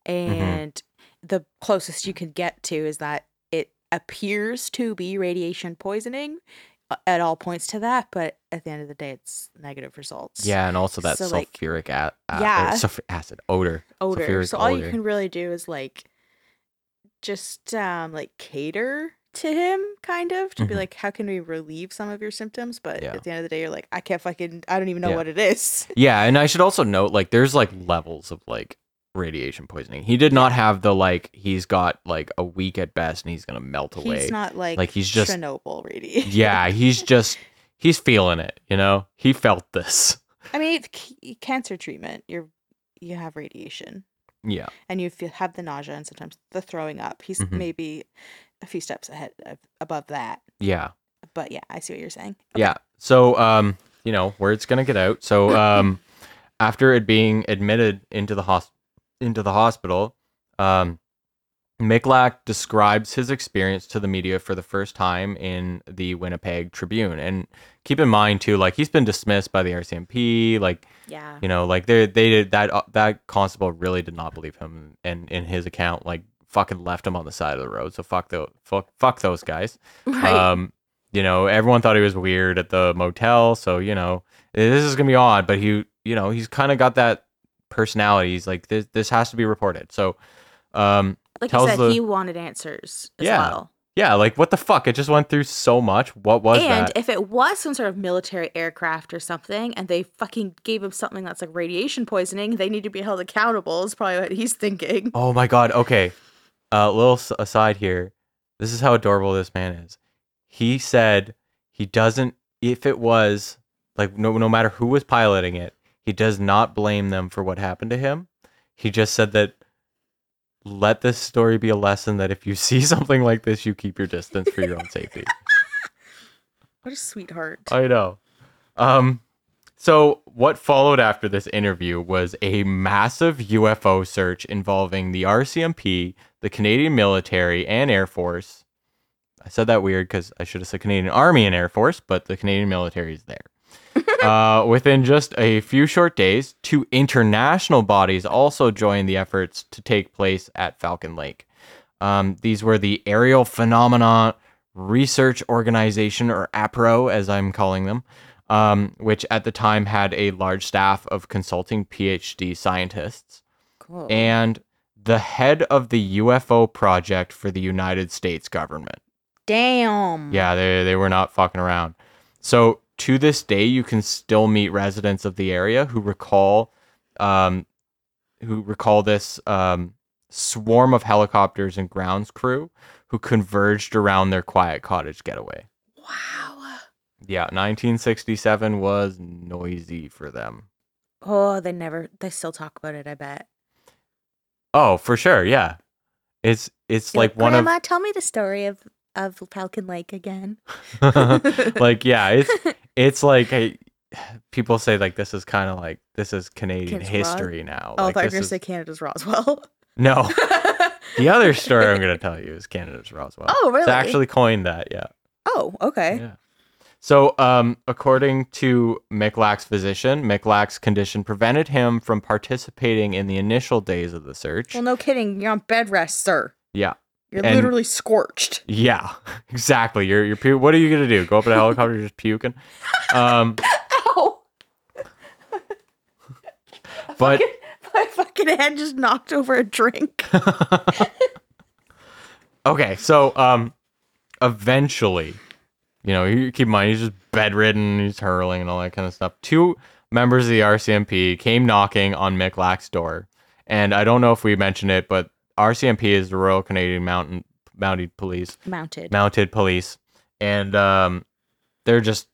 And the closest you could get to is that it appears to be radiation poisoning uh, at all points to that, but at the end of the day, it's negative results. Yeah, and also that So, like, sulfuric a- a- yeah. or sulf- acid odor. Odor. Sulfuric So all you can really do is like just um like cater to him kind of to be Mhm. like how can we relieve some of your symptoms but Yeah. at the end of the day you're like i can't fucking i don't even know Yeah. what it is Yeah, and I should also note like there's like levels of like radiation poisoning. He did not have the like he's got like a week at best and he's gonna melt away. He's not like Like, he's just- Chernobyl radiation. yeah, he's just he's feeling it, you know? He felt this. I mean, it's c- cancer treatment. You're you have radiation, Yeah. and you feel, have the nausea and sometimes the throwing up. He's Mhm. maybe a few steps ahead of, above that. Yeah. But yeah, I see what you're saying. Yeah. So um, you know, word's gonna get out. So um after it being admitted into the hos- into the hospital, um Michalak describes his experience to the media for the first time in the Winnipeg Tribune. And keep in mind too, like he's been dismissed by the RCMP, like Yeah. you know, like they they did that uh, that constable really did not believe him and in his account like fucking left him on the side of the road. So fuck the fuck fuck those guys. Right. Um, you know, everyone thought he was weird at the motel, so you know, this is gonna be odd. But he, you know, he's kind of got that personality. He's like, this, this has to be reported. So, um, like you said, the- he wanted answers as Yeah. well. yeah, like what the fuck? It just went through so much. What was and that? And if it was some sort of military aircraft or something, and they fucking gave him something that's like radiation poisoning, they need to be held accountable. Is probably what he's thinking. oh my god. Okay, A little aside here. This is how adorable this man is. He said he doesn't. If it was like no, no matter who was piloting it, he does not blame them for what happened to him. He just said that let this story be a lesson that if you see something like this, you keep your distance for your own safety. What a sweetheart. I know. Um, so what followed after this interview was a massive UFO search involving the RCMP, the Canadian military, and Air Force. I said that weird because I should have said Canadian Army and Air Force, but the Canadian military is there. Uh, within just a few short days, two international bodies also joined the efforts to take place at Falcon Lake. Um, these were the Aerial Phenomena Research Organization, or APRO, as I'm calling them, um, which at the time had a large staff of consulting PhD scientists, Cool. and the head of the UFO project for the United States government. Damn. Yeah, they they were not fucking around. So to this day, you can still meet residents of the area who recall, um, who recall this um, swarm of helicopters and grounds crew who converged around their quiet cottage getaway. Wow. Yeah, 1967 was noisy for them. Oh, they never. They still talk about it. I bet. Oh, for sure. Yeah, it's it's You're like one Grandma, of tell me the story of of Falcon Lake again. like yeah, it's it's like a, people say like this is kind of like this is Canadian Canada's Ros- history now. Oh, I like, thought you were gonna is- say Canada's Roswell. no. The other story I'm going to tell you is Canada's Roswell. Oh, really? It's actually coined that, yeah. oh, okay. Yeah. So, um, according to Michalak's physician, Michalak's condition prevented him from participating in the initial days of the search. Well, no kidding. You're on bed rest, sir. yeah. You're And- literally scorched. Yeah, exactly. You're you're pu- what are you gonna do? Go up in a helicopter you're just puking? Um, Ow! but My fucking head just knocked over a drink. okay, so um, eventually, you know, you keep in mind he's just bedridden, he's hurling and all that kind of stuff. Two members of the RCMP came knocking on Michalak's door, and I don't know if we mentioned it, but RCMP is the Royal Canadian Mountain Mounted Police. Mounted. mounted police and um they're just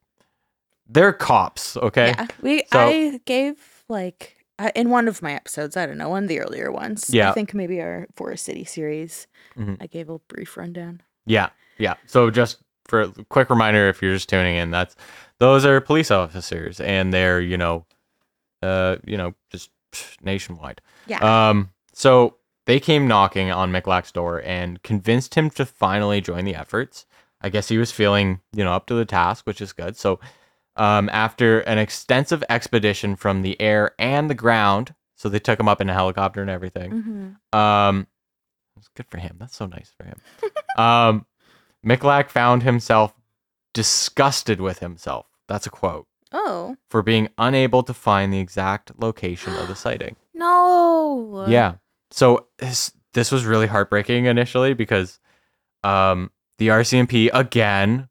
they're cops okay Yeah, we. So- I gave like uh, in one of my episodes. I don't know, one of the earlier ones. Yeah. I think maybe our Forest City series. Mhm. I gave a brief rundown. yeah yeah so just for a quick reminder if you're just tuning in that's those are police officers and they're you know uh you know just nationwide Yeah. um so they came knocking on Michalak's door and convinced him to finally join the efforts. I guess he was feeling, you know, up to the task, which is good. So, um, after an extensive expedition from the air and the ground, so they took him up in a helicopter and everything. Mhm. Um, it's good for him. That's so nice for him. um, Michalak found himself disgusted with himself. That's a quote Oh for being unable to find the exact location of the sighting. no. Yeah. So this this was really heartbreaking initially because um the RCMP again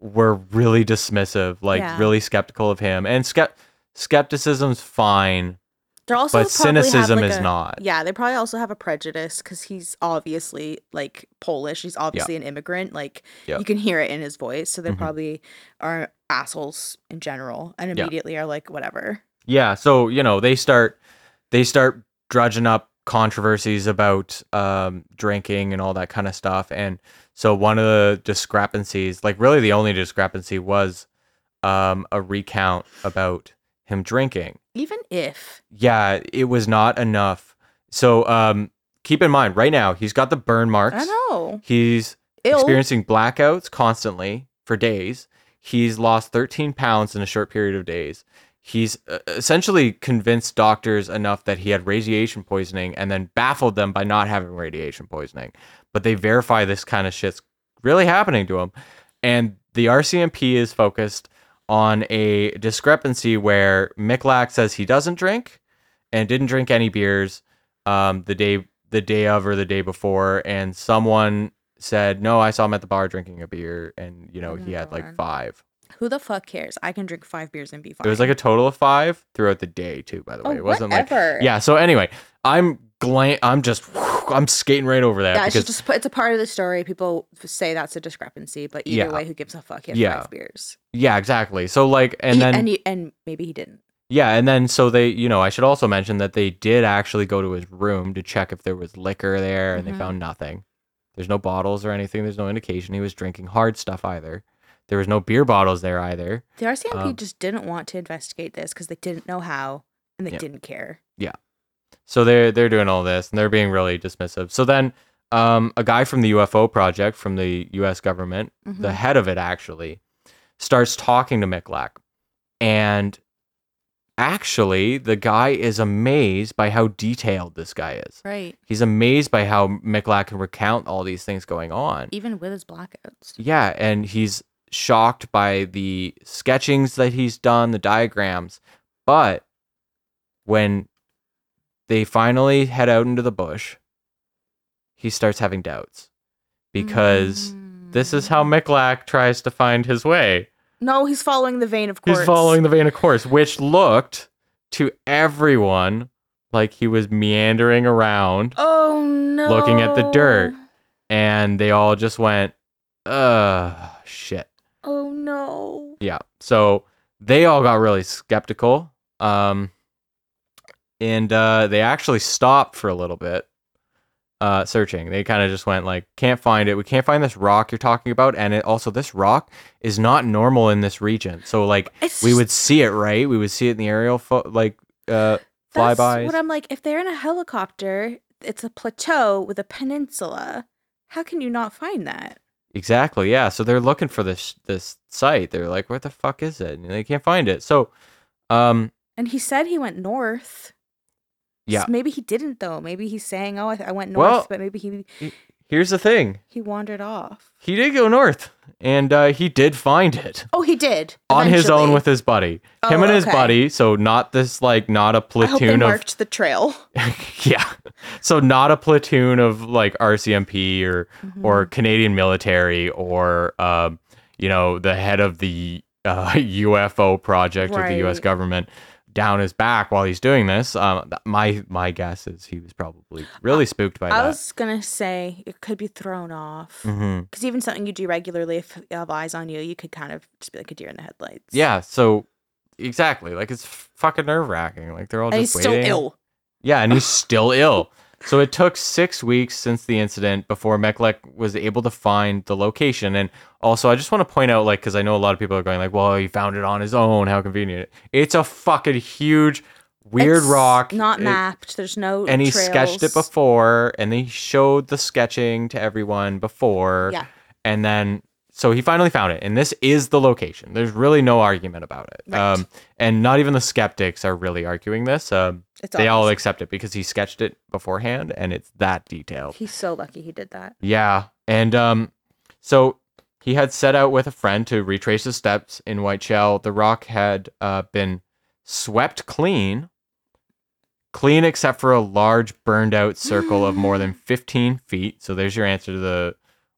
were really dismissive, like Yeah. really skeptical of him. And skept skepticism's fine, They're also but cynicism like, is a- not. Yeah, they probably also have a prejudice because he's obviously like Polish. He's obviously an immigrant. Like you can hear it in his voice. So they Mhm. probably are assholes in general, and Yeah. immediately are like, whatever. Yeah, so you know, they start they start drudging up controversies about um drinking and all that kind of stuff. And so one of the discrepancies, like really the only discrepancy was um a recount about him drinking. Even if yeah, it was not enough. So um keep in mind right now he's got the burn marks. I know, He's ill. experiencing blackouts constantly for days. He's lost 13 pounds in a short period of days. He's uh, essentially convinced doctors enough that he had radiation poisoning and then baffled them by not having radiation poisoning. But they verify this kind of shit's really happening to him. And the RCMP is focused on a discrepancy where Michalak says he doesn't drink and didn't drink any beers um, the day the day of or the day before, and someone said, "No, I saw him at the bar drinking a beer, and you know Oh he had like five. Who the fuck cares? I can drink five beers and be fine. It was like a total of five throughout the day too. By the oh, way, it wasn't like whatever. yeah. So anyway, I'm gla- I'm just I'm skating right over that Yeah, it's just it's a part of the story. People say that's a discrepancy, but either Yeah. way, who gives a fuck? He had Yeah. five beers, yeah, exactly. So like, and He- then and, he, and maybe he didn't. Yeah, and then so they, you know, I should also mention that they did actually go to his room to check if there was liquor there, and Mhm. they found nothing. There's no bottles or anything. There's no indication he was drinking hard stuff either. There was no beer bottles there either. The RCMP Um, just didn't want to investigate this because they didn't know how and they Yep. didn't care. Yeah. So they're they're doing all this and they're being really dismissive. So then, um, a guy from the UFO project from the U.S. government, the Mhm. head of it actually, starts talking to Michalak, and actually the guy is amazed by how detailed this guy is. Right. He's amazed by how Michalak can recount all these things going on. Even with his blackouts. Yeah, and he's shocked by the sketchings that he's done, the diagrams. But when they finally head out into the bush, he starts having doubts because this is how Mm. Michalak tries to find his way. No, he's following the vein of course. He's following the vein of course, which looked to everyone like he was meandering around Oh no. looking at the dirt. and they all just went, uh, shit. Oh no. Yeah. So they all got really skeptical. Um, and uh, they actually stopped for a little bit uh, searching. They kind of just went like, can't find it. We can't find this rock you're talking about. And it, also, this rock is not normal in this region. So, like, It's we would see it, right? We would see it in the aerial, fo- like, uh, That's flybys. what I'm like. If they're in a helicopter, it's a plateau with a peninsula. How can you not find that? Exactly. Yeah. So they're looking for this this site. They're like, "Where the fuck is it?" And they can't find it. So, um, And he said he went north. Yeah. S- maybe he didn't though. Maybe he's saying, "Oh, I, I went north," Well- but maybe he here's the thing: he wandered off. he did go north, and uh, he did find it Oh, he did on his own with his buddy. Oh, Him and his okay. buddy. So not this like not a I hope they platoon of marked the trail. yeah. So not a platoon of like RCMP or Mm-hmm. or Canadian military or um, you know the head of the uh, UFO project of the U.S. Government down his back while he's doing this. Um, my my guess is he was probably really spooked by I that. was gonna say it could be thrown off because even something you do regularly, if you have eyes on you, you could kind of just be like a deer in the headlights. Yeah. So exactly, like it's fucking nerve wracking. Like they're all and he's just still waiting. ill. Yeah, and he's still ill. So it took six weeks since the incident before Michalak was able to find the location. And also, I just want to point out, like, because I know a lot of people are going, like, well, he found it on his own. How convenient. It's a fucking huge, weird It's rock. not It- mapped. There's no and he sketched it before, and he showed the sketching to everyone before. Yeah. And then, so he finally found it, and this is the location. There's really no argument about it. Right. Um, and not even the skeptics are really arguing this. Um, they all accept it because he sketched it beforehand, and it's that detailed. He's so lucky he did that. Yeah, and um, so he had set out with a friend to retrace his steps in Whiteshell. The rock had uh, been swept clean, clean except for a large burned out circle of more than 15 feet. So there's your answer to the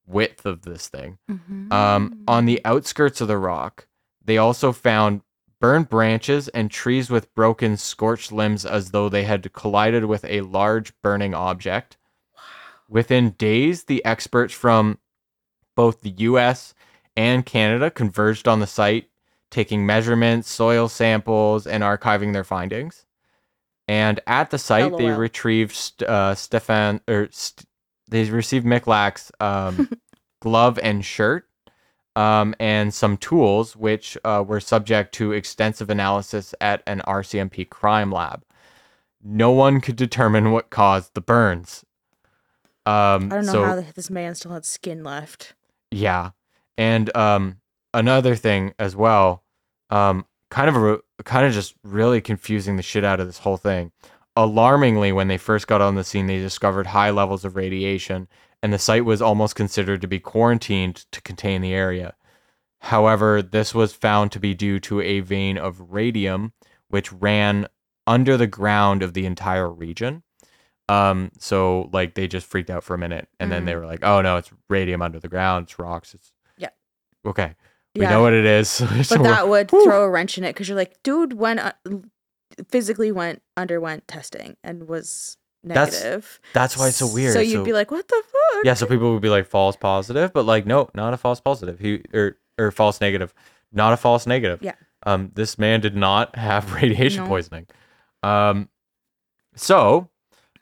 width of this thing. Mm-hmm. Um, on the outskirts of the rock, they also found burned branches and trees with broken, scorched limbs as though they had collided with a large burning object. Wow. Within days, the experts from both the US and Canada converged on the site, taking measurements, soil samples, and archiving their findings. And at the site, they retrieved uh, Stefan or st- they received Michalak's um, glove and shirt, um, and some tools, which uh, were subject to extensive analysis at an RCMP crime lab. No one could determine what caused the burns. Um, I don't know so, how this man still had skin left. yeah, and um, another thing as well, um, kind of a, kind of just really confusing the shit out of this whole thing. Alarmingly, when they first got on the scene, they discovered high levels of radiation, and the site was almost considered to be quarantined to contain the area. However, this was found to be due to a vein of radium which ran under the ground of the entire region. Um, so like they just freaked out for a minute, and then they were like, "Oh no, it's radium under the ground. It's rocks. It's Yeah. okay. We know what it is." So But that would Whew. throw a wrench in it because you're like, dude, when uh, physically went underwent testing and was That's- negative. That's why it's so weird. So you'd be like, what the fuck? yeah, so people would be like false positive, but like no, not a false positive. He or or false negative, not a false negative. Yeah. Um, this man did not have radiation No. poisoning. Um, so,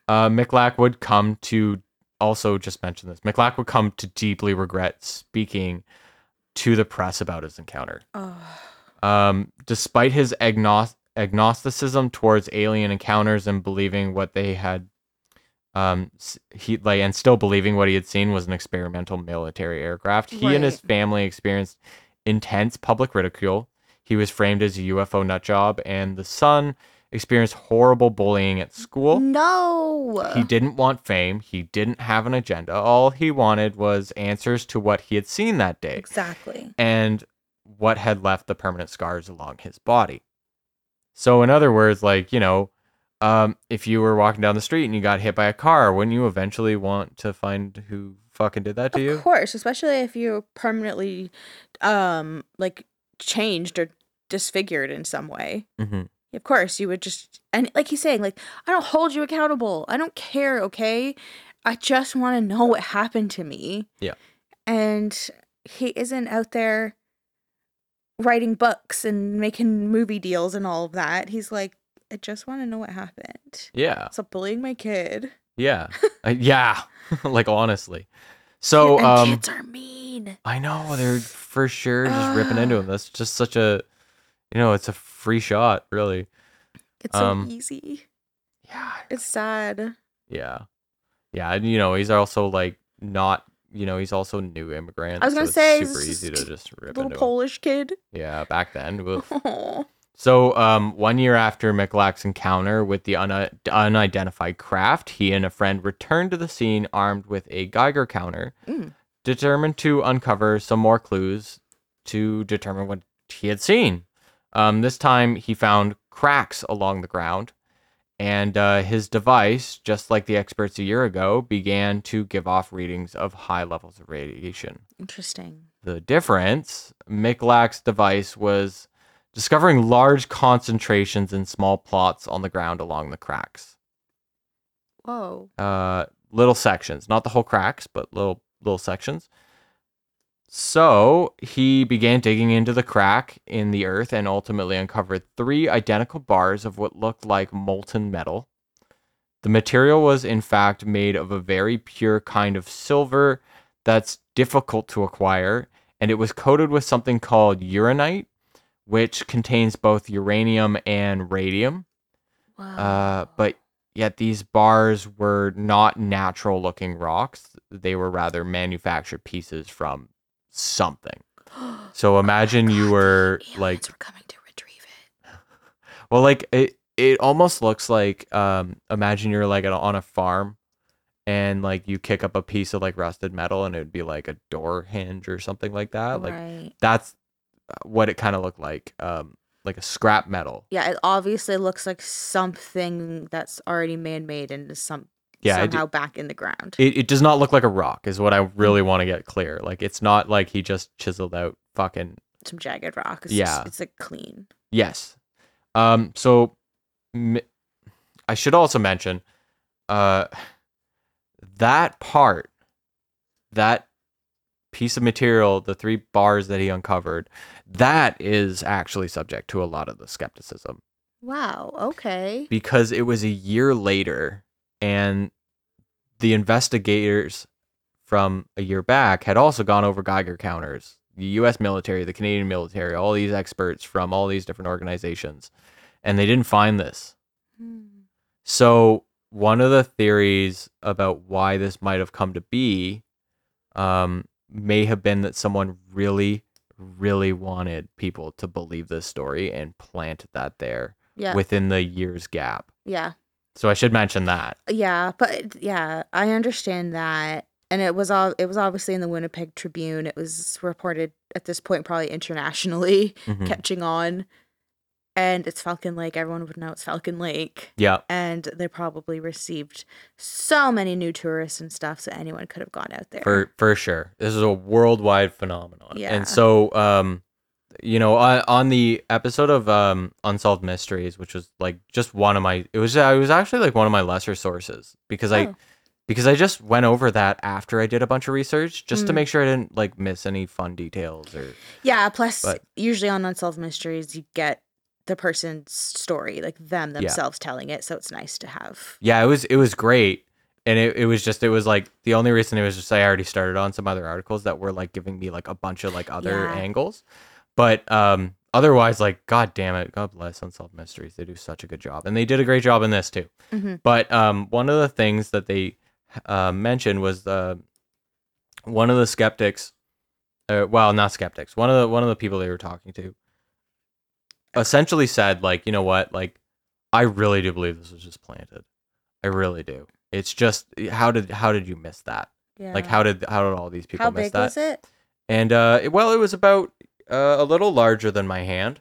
uh, Michalak would come to also just mention this. Michalak would come to deeply regret speaking to the press about his encounter. Oh, Um, despite his agnos- agnosticism towards alien encounters and believing what they had, um, he like and still believing what he had seen was an experimental military aircraft. He and his family experienced intense public ridicule. He was framed as a UFO nutjob, and the son experienced horrible bullying at school. no. He didn't want fame. He didn't have an agenda. All he wanted was answers to what he had seen that day exactly. and what had left the permanent scars along his body. So, in other words, like, you know, um, if you were walking down the street and you got hit by a car, wouldn't you eventually want to find who fucking did that to Of you? Of course, especially if you're permanently, um, like changed or disfigured in some way. hmm Of course, you would just and like he's saying, like I don't hold you accountable. I don't care. Okay, I just want to know what happened to me. Yeah. and he isn't out there writing books and making movie deals and all of that. He's like, I just want to know what happened. Yeah. Stop bullying my kid. Yeah. Uh, yeah. like, honestly. So, um, kids are mean. I know they're for sure just ripping into him. That's just such a, you know, it's a free shot, really. It's so um, easy. Yeah. It's sad. Yeah. Yeah. And, you know, he's also like not, you know, he's also new immigrant. I was gonna it's say, super easy to just rip Little into him. Polish kid. Yeah, back then. So, um, one year after Michalak's encounter with the un- unidentified craft, he and a friend returned to the scene armed with a Geiger counter, Mm. determined to uncover some more clues to determine what he had seen. Um, this time, he found cracks along the ground, and uh, his device, just like the experts a year ago, began to give off readings of high levels of radiation. Interesting. The difference, Michalak's device was discovering large concentrations in small plots on the ground along the cracks. Whoa. Uh, little sections, not the whole cracks, but little little sections. So he began digging into the crack in the earth and ultimately uncovered three identical bars of what looked like molten metal. The material was, in fact, made of a very pure kind of silver that's difficult to acquire, and it was coated with something called uranite, which contains both uranium and radium. Wow. Uh, but yet these bars were not natural looking rocks. They were rather manufactured pieces from something. So imagine you were Aliens like, were coming to retrieve it. well, like it, it almost looks like, um, imagine you're like on a farm and like you kick up a piece of like rusted metal and it would be like a door hinge or something like that. Like right. that's what it kind of looked like. Um, like a scrap metal. Yeah, it obviously looks like something that's already man-made and some Yeah, it- somehow back in the ground. It, it does not look like a rock, is what I really want to get clear. Like, it's not like he just chiseled out fucking. Some jagged rock. It's Yeah. just, it's like clean. Yes. Um. So, m- I should also mention, uh, that part, that piece of material, the three bars that he uncovered, that is actually subject to a lot of the skepticism. Wow. Okay. because it was a year later and the investigators from a year back had also gone over Geiger counters. The US military, the Canadian military, all these experts from all these different organizations, and they didn't find this. Hmm. So, one of the theories about why this might have come to be um, may have been that someone really, really wanted people to believe this story and planted that there Yeah. within the year's gap. yeah. So I should mention that. Yeah, but yeah, I understand that. And it was all it was obviously in the Winnipeg Tribune. It was reported at this point probably internationally Mhm. catching on. And it's Falcon Lake. Everyone would know it's Falcon Lake. Yeah. And they probably received so many new tourists and stuff, so anyone could have gone out there. For for sure. This is a worldwide phenomenon. Yeah. And so um you know, on, on the episode of um Unsolved Mysteries, which was like just one of my it was I was actually like one of my lesser sources because I Oh. because I just went over that after I did a bunch of research just to Mm. make sure I didn't like miss any fun details or Yeah. Plus, But- usually on Unsolved Mysteries, you get the person's story, like them Yeah. themselves telling it. So it's nice to have. yeah, it was it was great. And it, it was just it was like the only reason it was just I already started on some other articles that were like giving me like a bunch of like other Yeah. angles. But um otherwise like god damn it, God bless Unsolved Mysteries. They do such a good job. And they did a great job in this too. Mhm. But um one of the things that they uh, mentioned was the one of the skeptics uh, well, not skeptics. One of the one of the people they were talking to essentially said like, you know what? Like I really do believe this was just planted. I really do. It's just how did how did you miss that? Yeah. Like how did how did all these people How miss big that? was it? And uh, it- well, it was about uh, a little larger than my hand,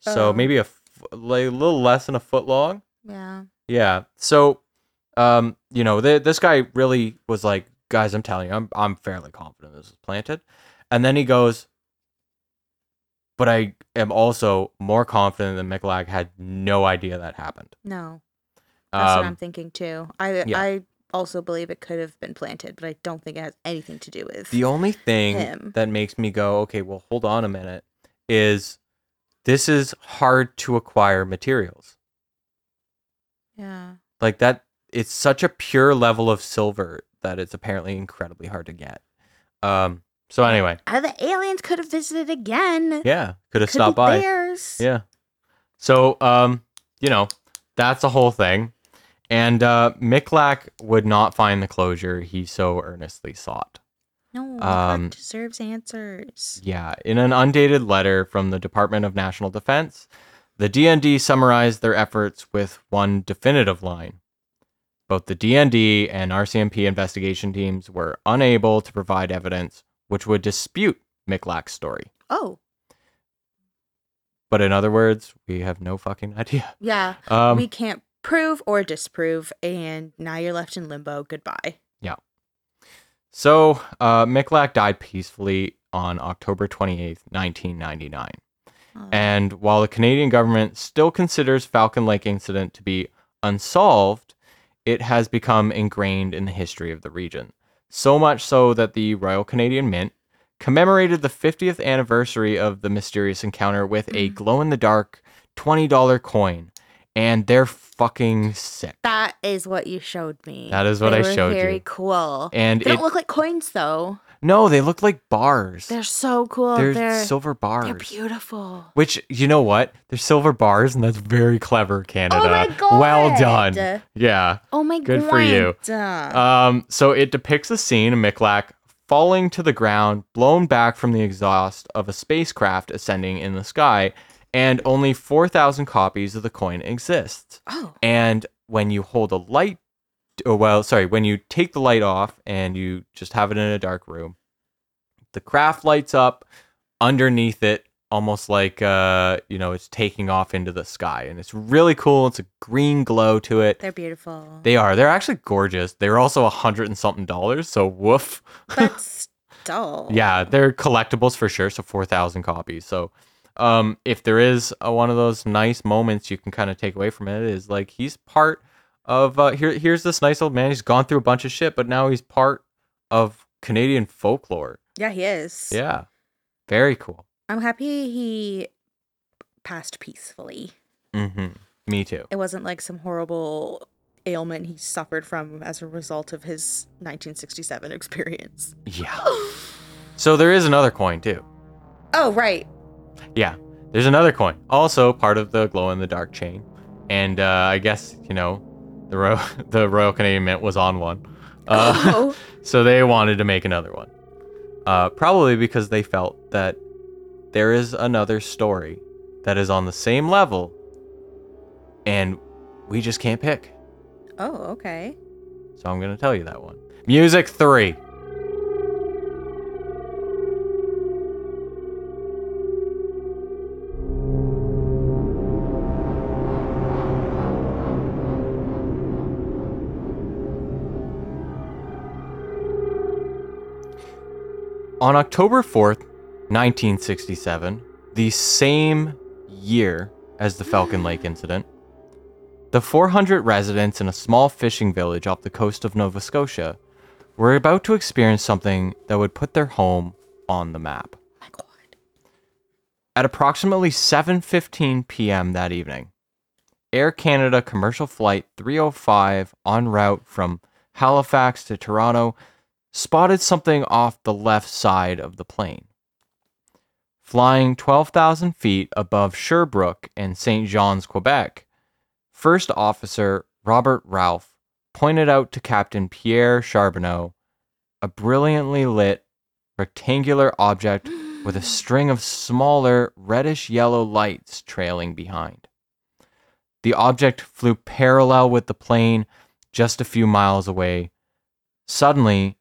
so Oh. maybe a f- like a little less than a foot long. Yeah. Yeah. So, um, you know, th- this guy really was like, guys, I'm telling you, I'm I'm fairly confident this was planted. And then he goes, but I am also more confident that Michalak had no idea that happened. No. That's what Um, I'm thinking too. I yeah. I also believe it could have been planted, but I don't think it has anything to do with. The only thing him. that makes me go, okay, well, hold on a minute, is this is hard to acquire materials. yeah. Like that, it's such a pure level of silver that it's apparently incredibly hard to get. Um. So anyway, Uh, the aliens could have visited again. yeah, could have stopped by. theirs. Yeah. So, um, you know, that's the whole thing. And uh, Michalak would not find the closure he so earnestly sought. No, Um, deserves answers. Yeah, in an undated letter from the Department of National Defense, the DND summarized their efforts with one definitive line. Both the DND and RCMP investigation teams were unable to provide evidence which would dispute Michalak's story. Oh, But in other words, we have no fucking idea. yeah. Um, we can't prove or disprove, and now you're left in limbo. Goodbye. Yeah. So, uh, died peacefully on October 28th, 1999. Oh. And while the Canadian government still considers Falcon Lake incident to be unsolved, it has become ingrained in the history of the region. So much so that the Royal Canadian Mint commemorated the 50th anniversary of the mysterious encounter with a Mm. glow in the dark $20 coin. And they're fucking sick. that is what you showed me. That is what They I were showed very you. Very cool. And they don't look like coins though. no, they look like bars. They're so cool. They're, They're silver bars. they're beautiful. Which you know what? They're silver bars, and that's very clever, Canada. Oh my god! Well done. Yeah. Oh my god. Good for you. Um. So it depicts a scene of Michalak falling to the ground, blown back from the exhaust of a spacecraft ascending in the sky, and only four thousand copies of the coin exists. oh, And when you hold a light, oh, well, sorry, when you take the light off and you just have it in a dark room, the craft lights up underneath it, almost like uh, you know, it's taking off into the sky, and it's really cool. It's a green glow to it. they're beautiful. They are. They're actually gorgeous. They're also a hundred and something dollars. So woof. but still. Yeah, they're collectibles for sure. So four thousand copies. So, um, if there is a, one of those nice moments you can kind of take away from it is like he's part of. Uh, here, here's this nice old man. He's gone through a bunch of shit, but now he's part of Canadian folklore. Yeah, he is. Yeah, very cool. I'm happy he passed peacefully. Mm-hmm. Me too. It wasn't like some horrible ailment he suffered from as a result of his 1967 experience. Yeah. So there is another coin too. Oh, right. Yeah, there's another coin, also part of the glow in the dark chain, and uh, I guess you know, the Royal the Royal Canadian Mint was on one, uh, oh, so they wanted to make another one, uh, probably because they felt that there is another story that is on the same level, and we just can't pick. oh, okay. So I'm gonna tell you that one. Music three. On October 4th, 1967, the same year as the Falcon Lake incident, the 400 residents in a small fishing village off the coast of Nova Scotia were about to experience something that would put their home on the map. my God. At approximately 7:15 p.m. that evening, Air Canada commercial flight 305 en route from Halifax to Toronto spotted something off the left side of the plane. Flying 12,000 feet above Sherbrooke and St. John's, Quebec, First Officer Robert Ralph pointed out to Captain Pierre Charbonneau a brilliantly lit rectangular object with a string of smaller reddish yellow lights trailing behind. The object flew parallel with the plane just a few miles away. Suddenly,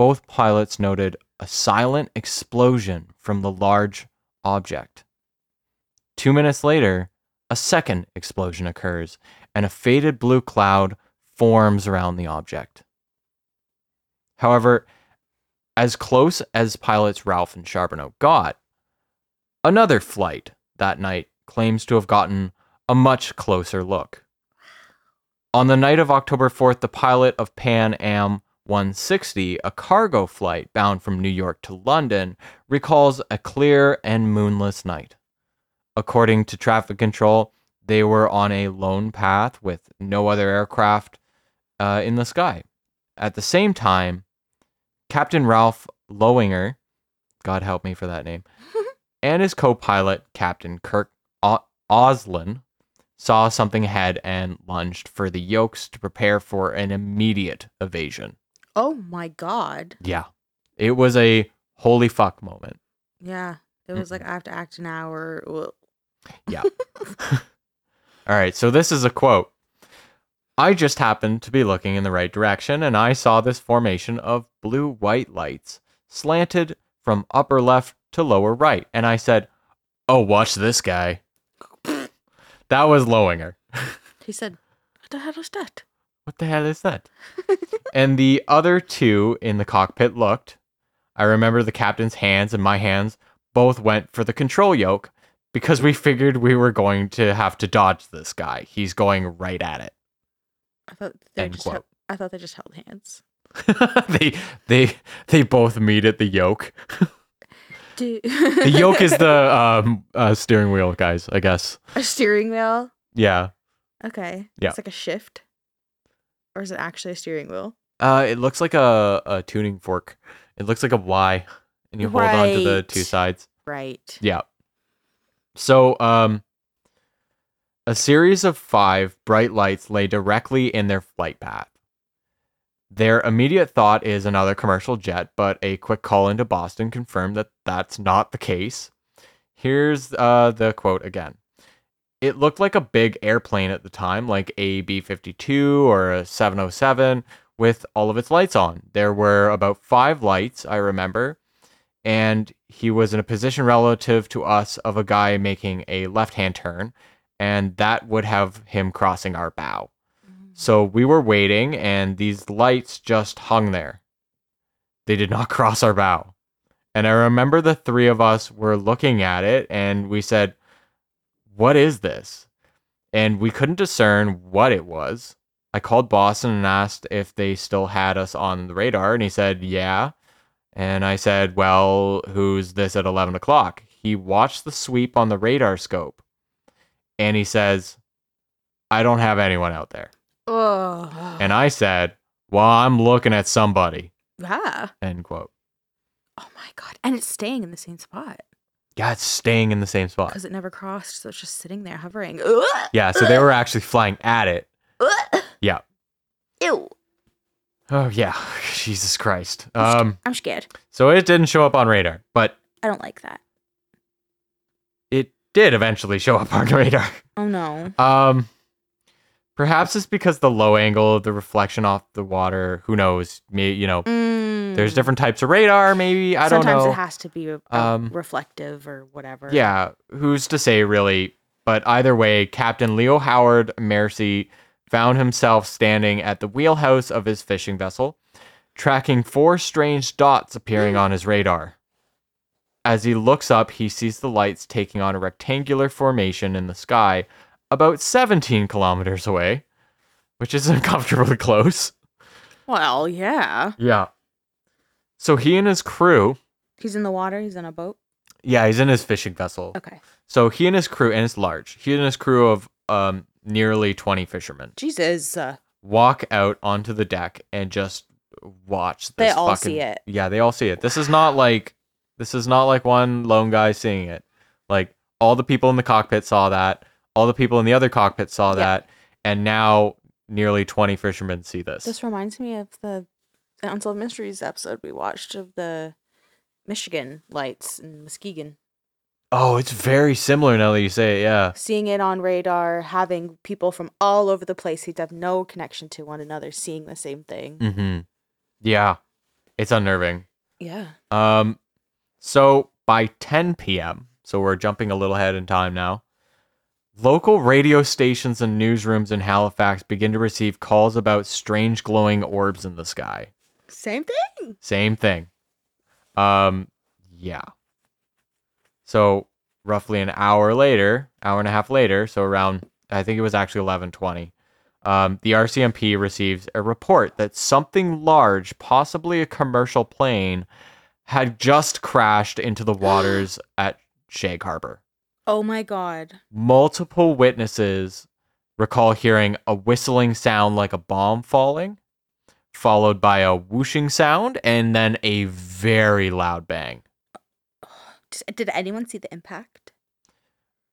both pilots noted a silent explosion from the large object. Two minutes later, a second explosion occurs, and a faded blue cloud forms around the object. However, as close as pilots Ralph and Charbonneau got, another flight that night claims to have gotten a much closer look. On the night of October 4th, the pilot of Pan Am 160, a cargo flight bound from New York to London, recalls a clear and moonless night. According to traffic control, they were on a lone path with no other aircraft uh, in the sky. At the same time, Captain Ralph Lowinger, God help me for that name, and his co pilot, Captain Kirk o- Oslin, saw something ahead and lunged for the yokes to prepare for an immediate evasion. Oh my God. Yeah. It was a holy fuck moment. Yeah. It was like I have to act now or well, Yeah. All right, so this is a quote. I just happened to be looking in the right direction and I saw this formation of blue white lights slanted from upper left to lower right. And I said, Oh, watch this guy. that was Lowinger. he said, What the hell is that? What the hell is that? and the other two in the cockpit looked. I remember the captain's hands and my hands both went for the control yoke because we figured we were going to have to dodge this guy. He's going right at it. I thought they End just held, I thought they just held hands. they they they both meet at the yoke. The yoke is the um uh, steering wheel, guys. I guess. a steering wheel. Yeah. Okay. Yeah. It's like a shift. Or is it actually a steering wheel? Uh, it looks like a, a tuning fork. It looks like a Y, and you hold on to the two Right. sides. Right. Yeah. So, um, a series of five bright lights lay directly in their flight path. Their immediate thought is another commercial jet, but a quick call into Boston confirmed that that's not the case. Here's uh, the quote again. It looked like a big airplane at the time, like a B 52 or a 707, with all of its lights on. There were about five lights, I remember, and he was in a position relative to us of a guy making a left hand turn, and that would have him crossing our bow. Mm-hmm. So we were waiting, and these lights just hung there. They did not cross our bow. And I remember the three of us were looking at it, and we said, What is this? And we couldn't discern what it was. I called Boston and asked if they still had us on the radar, and he said, Yeah. And I said, Well, who's this at 11 o'clock? He watched the sweep on the radar scope and he says, I don't have anyone out there. Oh. And I said, Well, I'm looking at somebody. yeah. End quote. Oh my god. And it's staying in the same spot Yeah, it's staying in the same spot. because it never crossed, so it's just sitting there hovering. Yeah, so they were actually flying at it. Yeah. Ew. Oh, yeah. Jesus Christ. Um, I'm scared. so it didn't show up on radar, but I don't like that. it did eventually show up on radar. Oh no. Um, perhaps it's because the low angle of the reflection off the water. Who knows? Maybe you know, there's Mm. different types of radar. Maybe I don't know. Sometimes it has to be Um, reflective or whatever. Yeah, who's to say really? But either way, Captain Leo Howard Mercy found himself standing at the wheelhouse of his fishing vessel, tracking four strange dots appearing on his radar. As he looks up, he sees the lights taking on a rectangular formation in the sky about 17 kilometers away, which is uncomfortably close. Well, yeah. Yeah. So he and his crew, He's in the water. He's in a boat. yeah, he's in his fishing vessel. Okay. So he and his crew, and it's large, he and his crew of um, nearly 20 fishermen Jesus. Uh, walk out onto the deck and just watch this They all fucking- see it. Yeah, they all see it. This is not like this is not like one lone guy seeing it. Like all the people in the cockpit saw that, all the people in the other cockpit saw that, and now nearly 20 fishermen see this. this reminds me of the Unsolved Mysteries episode we watched of the Michigan lights in Muskegon. oh, it's very similar now that you say it. Yeah. Seeing it on radar, having people from all over the place who have no connection to one another seeing the same thing. Mm-hmm. Yeah. It's unnerving. Yeah. Um, so by 10 p.m., so we're jumping a little ahead in time now. Local radio stations and newsrooms in Halifax begin to receive calls about strange glowing orbs in the sky. Same thing. Same thing. Um, yeah. So roughly an hour later, hour and a half later, so around I think it was actually eleven twenty. Um, the RCMP receives a report that something large, possibly a commercial plane, had just crashed into the waters at Shag Harbour. Oh my god. Multiple witnesses recall hearing a whistling sound like a bomb falling, followed by a whooshing sound, and then a very loud bang. Did anyone see the impact?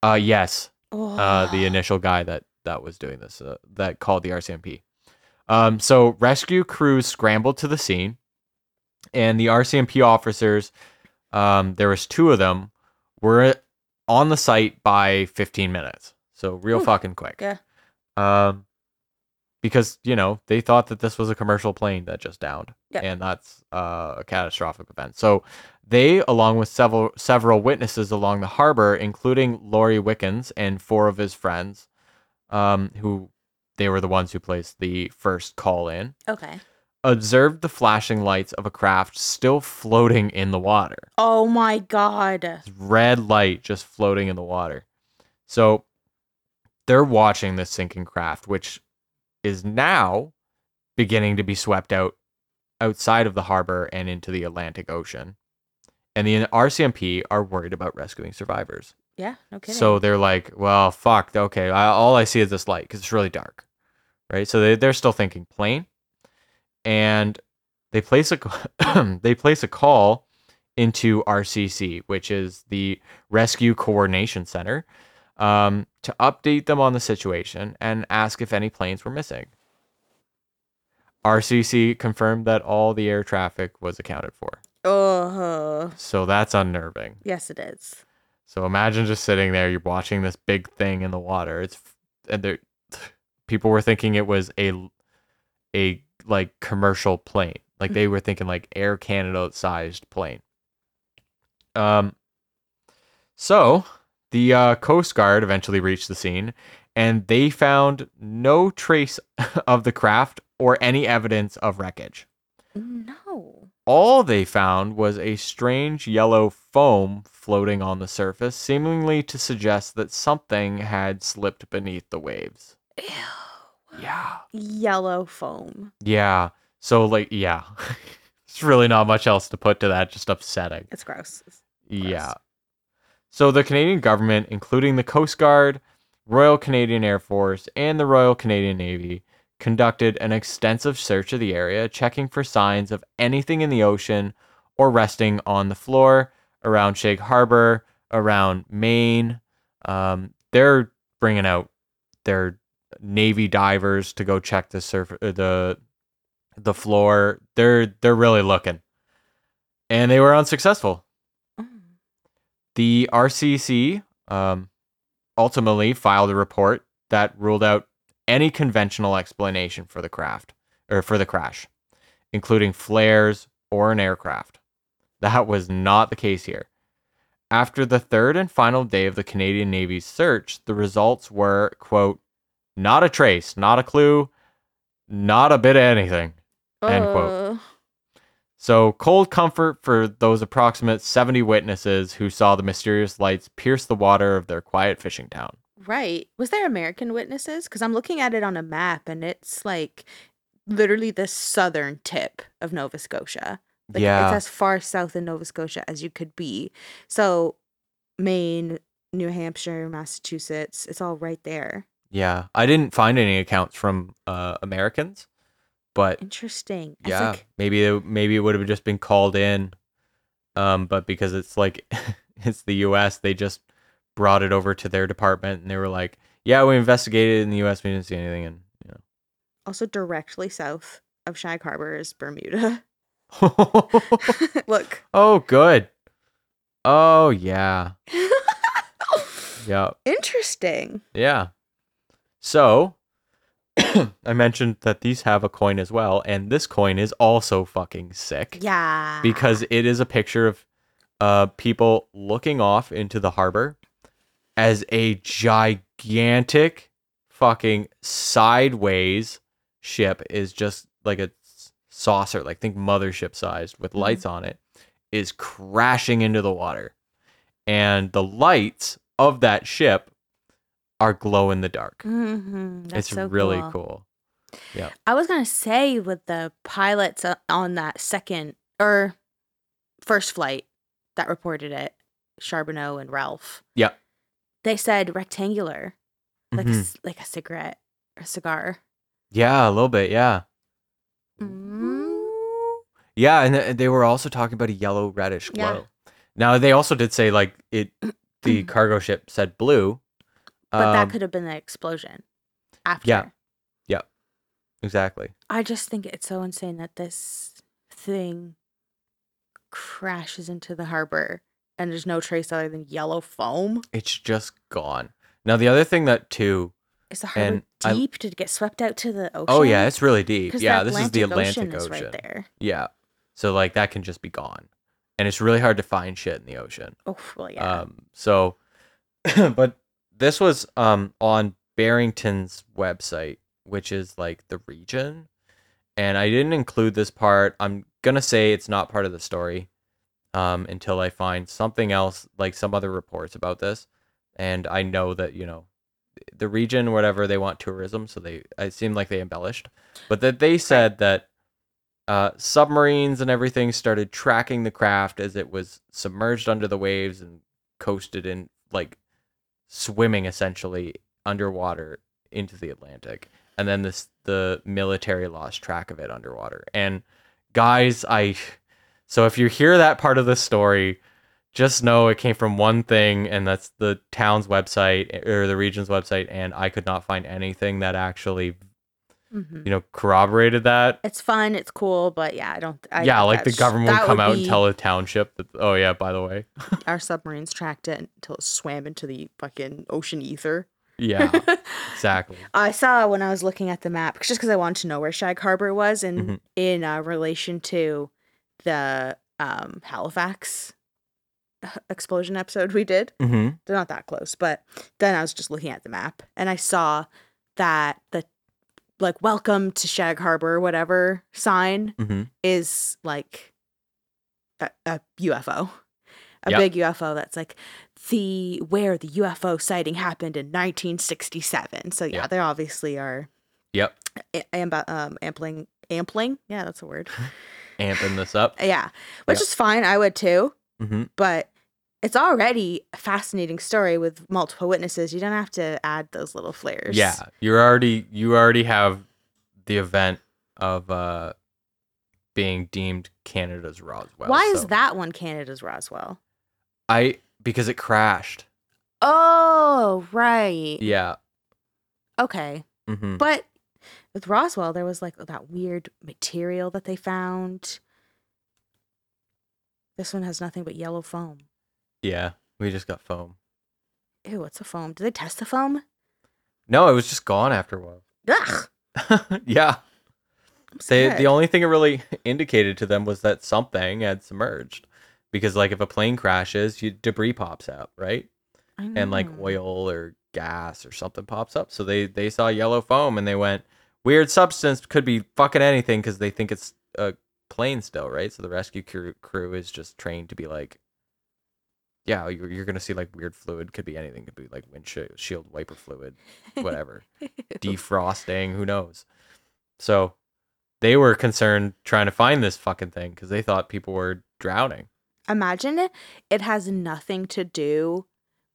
Uh, yes, Oh. uh, the initial guy that that was doing this uh, that called the RCMP. Um, so rescue crews scrambled to the scene, and the RCMP officers, um, there was two of them, were on the site by 15 minutes. So real Whew. fucking quick. Yeah. Um, because you know they thought that this was a commercial plane that just downed, Yeah. and that's uh, a catastrophic event. So they, along with several several witnesses along the harbor, including Laurie Wickens and four of his friends, um, who they were the ones who placed the first call in, Okay. Observed the flashing lights of a craft still floating in the water Oh my god. red light just floating in the water. So they're watching this sinking craft, which is now beginning to be swept out outside of the harbor and into the Atlantic Ocean. And the RCMP are worried about rescuing survivors. Yeah, no kidding. So they're like, well, fuck, okay, I, all I see is this light because it's really dark. Right? So they, they're still thinking plane. And they place a they place a call into RCC, which is the Rescue Coordination Center, um, to update them on the situation and ask if any planes were missing. RCC confirmed that all the air traffic was accounted for. uh So that's unnerving. yes it is. So imagine just sitting there, you're watching this big thing in the water. It's and there, people were thinking it was a, a like commercial plane. Like they were thinking like Air Canada sized plane. Um. So the uh, Coast Guard eventually reached the scene, and they found no trace of the craft or any evidence of wreckage No. all they found was a strange yellow foam floating on the surface, seemingly to suggest that something had slipped beneath the waves. Ew. Yeah. Yellow foam. Yeah. So, like, yeah. It's really not much else to put to that, just upsetting. It's gross. It's- Yeah. So, the Canadian government, including the Coast Guard, Royal Canadian Air Force, and the Royal Canadian Navy, conducted an extensive search of the area, checking for signs of anything in the ocean or resting on the floor around Shag Harbour, around Maine. Um, they're bringing out their Navy divers to go check the surf uh, the the floor. They're they're really looking, and they were unsuccessful. Mm. The RCC um, ultimately filed a report that ruled out any conventional explanation for the craft or for the crash, including flares or an aircraft. That was not the case here. After the third and final day of the Canadian Navy's search, the results were, quote, not a trace, not a clue, not a bit of anything. End quote. Uh, So, cold comfort for those approximate 70 witnesses who saw the mysterious lights pierce the water of their quiet fishing town. Right. Was there American witnesses? Because I'm looking at it on a map and it's like literally the southern tip of Nova Scotia. Like yeah. It's as far south in Nova Scotia as you could be. So Maine, New Hampshire, Massachusetts, it's all right there. Yeah. I didn't find any accounts from uh, Americans, but Interesting. Yeah, maybe it, maybe it would have just been called in. Um, but because it's like it's the U.S., they just brought it over to their department, and they were like, "Yeah, we investigated in the U.S. We didn't see anything." And you know, also directly south of Shag Harbour is Bermuda. Look. oh, good. Oh yeah, yeah, Interesting. yeah. So. I mentioned that these have a coin as well, and this coin is also fucking sick. Yeah. because it is a picture of uh people looking off into the harbor as a gigantic fucking sideways ship is just like a saucer like think mothership sized with Mhm. lights on it is crashing into the water and the lights of that ship are glow in the dark hmm That's it's so really cool. cool I was gonna say with the pilots uh, on that second or first flight that reported it, Charbonneau and Ralph. Yeah. They said rectangular, like a Mhm. s like a cigarette or cigar. yeah a little bit yeah Mm. Yeah, and they were also talking about a yellow reddish Yeah. glow. Now they also did say like it the cargo ship said blue. But that Um, could have been the explosion. After. yeah. Yeah. exactly. I just think it's so insane that this thing crashes into the harbor and there's no trace other than yellow foam. It's just gone. Now the other thing that too. Is the harbor And I- deep? Did it get swept out to the ocean? Oh yeah, it's really deep. Yeah, this is the Atlantic Ocean Ocean. right there. Yeah. So like that can just be gone. And it's really hard to find shit in the ocean. Oh well, yeah. Um, so, but this was um on Barrington's website, which is like the region, and I didn't include this part. I'm gonna say it's not part of the story, um, until I find something else, like some other reports about this, and I know that you know, the region, whatever they want tourism, so they it seemed like they embellished, but that they said that uh, submarines and everything started tracking the craft as it was submerged under the waves and coasted in like swimming essentially underwater into the Atlantic. And then this the military lost track of it underwater. And guys, I so if you hear that part of the story, just know it came from one thing and that's the town's website or the region's website and I could not find anything that actually, Mhm. you know, corroborated that. It's fun. It's cool, but yeah, I don't. I yeah, like the government would come out and tell a township that, oh yeah, by the way, our submarines tracked it until it swam into the fucking ocean ether. yeah, exactly. I saw when I was looking at the map, just because I wanted to know where Shag Harbour was, in Mhm. in uh, relation to the um, Halifax explosion episode we did. hmm They're not that close, but then I was just looking at the map and I saw that the like "Welcome to Shag Harbour" whatever sign hmm is like a, a UFO, a Yep. big UFO that's like the where the UFO sighting happened in 1967. So yeah, Yep. they obviously are Yep, amb- um, ampling, ampling. Yeah, that's a word. amping this up. yeah, which Yep. is fine. I would too, hmm but it's already a fascinating story with multiple witnesses. You don't have to add those little flares. Yeah, you're already you already have the event of uh being deemed Canada's Roswell. Why is that one Canada's Roswell? I because it crashed. Oh, right. Yeah. Okay. hmm But with Roswell, there was like that weird material that they found. This one has nothing but yellow foam. Yeah. We just got foam. Ew, what's a foam? Did they test the foam? No, it was just gone after a while. Ugh. yeah. They, the only thing it really indicated to them was that something had submerged. Because like if a plane crashes, you debris pops out, right? I and like oil or gas or something pops up. So they they saw yellow foam and they went weird substance could be fucking anything because they think it's a plane still, right? So the rescue crew, crew is just trained to be like, yeah, you're, you're gonna see like weird fluid. Could be anything. Could be like windshield wiper fluid, whatever, defrosting. Who knows? So they were concerned trying to find this fucking thing because they thought people were drowning. Imagine it, has nothing to do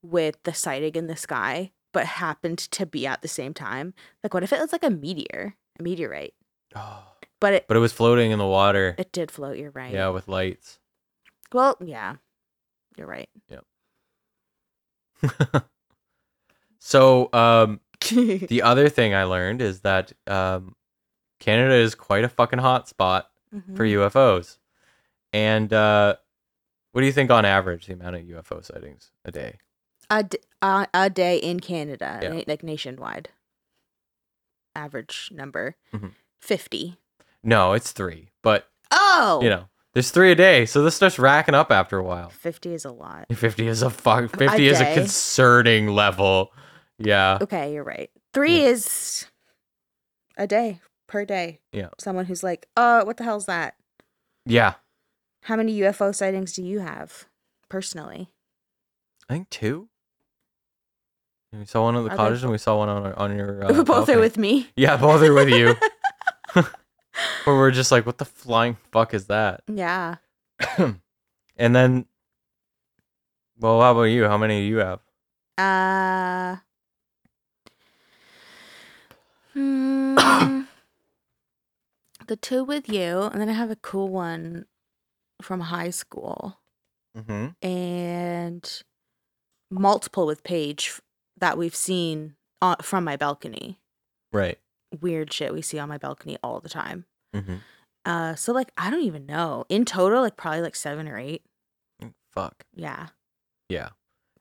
with the sighting in the sky, but happened to be at the same time. Like, what if it was like a meteor, a meteorite? Oh, But it, But it was floating in the water. it did float. You're right. Yeah, with lights. Well, yeah, you're right. Yeah. so, um, the other thing I learned is that um, Canada is quite a fucking hot spot Mhm. for UFOs. And uh, what do you think on average the amount of UFO sightings a day? a, d- uh, a day in Canada, Yeah. like nationwide. Average number Mhm. 50. No, it's three, but Oh, you know, there's three a day, so this starts racking up after a while. 50 is a lot. Fifty is a fuck. Fifty is a concerning level. Yeah, Okay, you're right. Three is a day per day. Yeah. Someone who's like, uh, what the hell's that? yeah. How many UFO sightings do you have personally? I think two. We saw one at the Are they cottage, and we saw one on our, on your. Uh, Both are with me. Yeah, both are with you. Where we're just like, what the flying fuck is that? Yeah. and then, well, how about you? How many do you have? Uh. hmm, the two with you, and then I have a cool one from high school, Mm-hmm. and multiple with Paige that we've seen on, from my balcony. Right. Weird shit we see on my balcony all the time. Mm-hmm. Uh, so like I don't even know. In total, like probably like seven or eight. Fuck. Yeah. Yeah.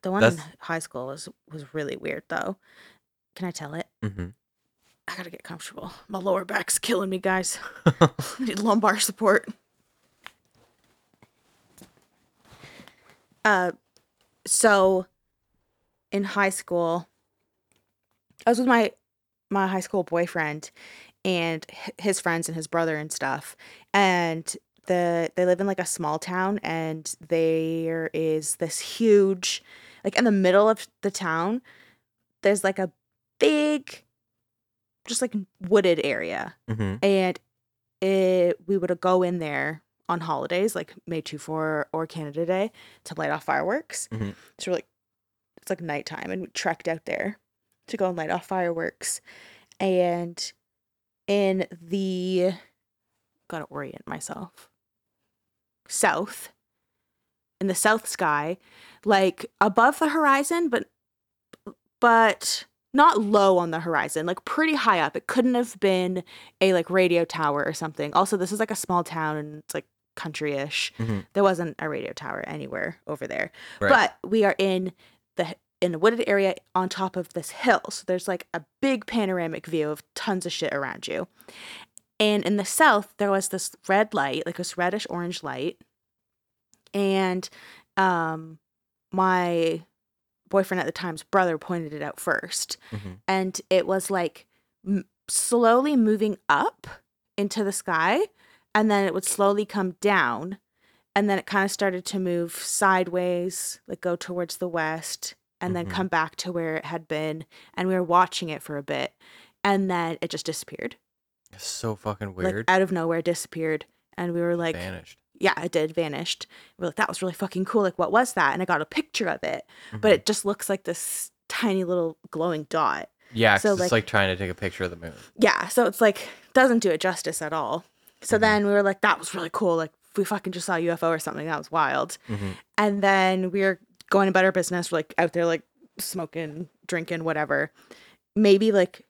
The one in high school was was really weird though. Can I tell it? Mm-hmm. I gotta get comfortable. My lower back's killing me, guys. Need lumbar support. Uh, so in high school, I was with my my high school boyfriend and his friends and his brother and stuff, and the they live in like a small town, and there is this huge, like in the middle of the town, there's like a big, just like wooded area, mm-hmm. and it we would go in there on holidays like May 2 4 or Canada Day to light off fireworks. Mhm. So we're like it's like nighttime and we trekked out there to go and light off fireworks. And in the gotta orient myself. South. In the south sky, like above the horizon, but but not low on the horizon, like pretty high up. It couldn't have been a like radio tower or something. Also, this is like a small town and it's like country-ish. Mhm. There wasn't a radio tower anywhere over there. Right. But we are in the in a wooded area on top of this hill. So there's like a big panoramic view of tons of shit around you. And in the south, there was this red light, like this reddish orange light. And um my boyfriend at the time's brother pointed it out 1st Mhm. and it was like m- slowly moving up into the sky and then it would slowly come down and then it kind of started to move sideways like go towards the west and then Mhm. come back to where it had been and we were watching it for a bit and then it just disappeared It's so fucking like weird. out of nowhere disappeared and we were like Vanished. yeah it did vanished we are like that was really fucking cool like what was that and i got a picture of it but Mhm. it just looks like this tiny little glowing dot yeah so, it's like- like trying to take a picture of the moon. yeah so it's like doesn't do it justice at all so Mhm. then we were like that was really cool like we fucking just saw a ufo or something that was wild Mm-hmm. and then we were going about our business we're like out there like smoking drinking whatever maybe like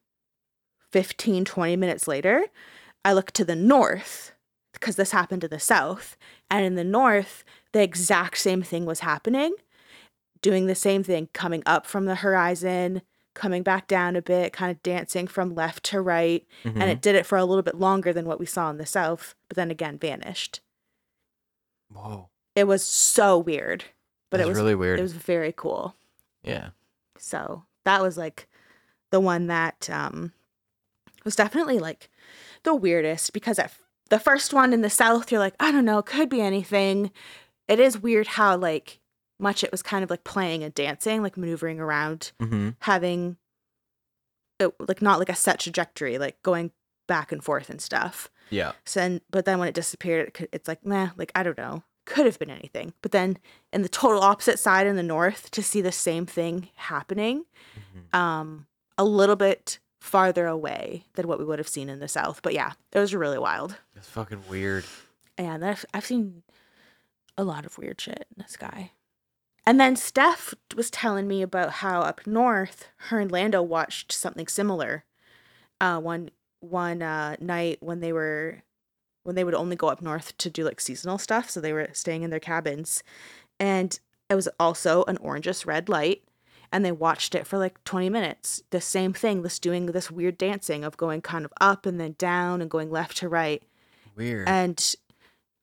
15 20 minutes later i look to the north because this happened to the south and in the north the exact same thing was happening doing the same thing coming up from the horizon coming back down a bit kind of dancing from left to right Mm-hmm. and it did it for a little bit longer than what we saw in the south but then again vanished Whoa. it was so weird but it was really weird. it was very cool yeah. so that was like the one that um was definitely like the weirdest because at the first one in the south, you're like, I don't know, could be anything. It is weird how like much it was kind of like playing and dancing, like maneuvering around, Mm-hmm. having it, like not like a set trajectory, like going back and forth and stuff. Yeah. So then, but then when it disappeared, it it's like, meh, like I don't know, could have been anything. But then in the total opposite side in the north, to see the same thing happening, Mhm. um, a little bit farther away than what we would have seen in the south. But yeah, it was really wild. It's fucking weird. And I've, I've seen a lot of weird shit in the sky. And then Steph was telling me about how up north, her and Lando watched something similar. Uh, one one uh, night when they were when they would only go up north to do like seasonal stuff, so they were staying in their cabins, and it was also an orangish red light, and they watched it for like twenty minutes. The same thing, this doing this weird dancing of going kind of up and then down and going left to right Weird. and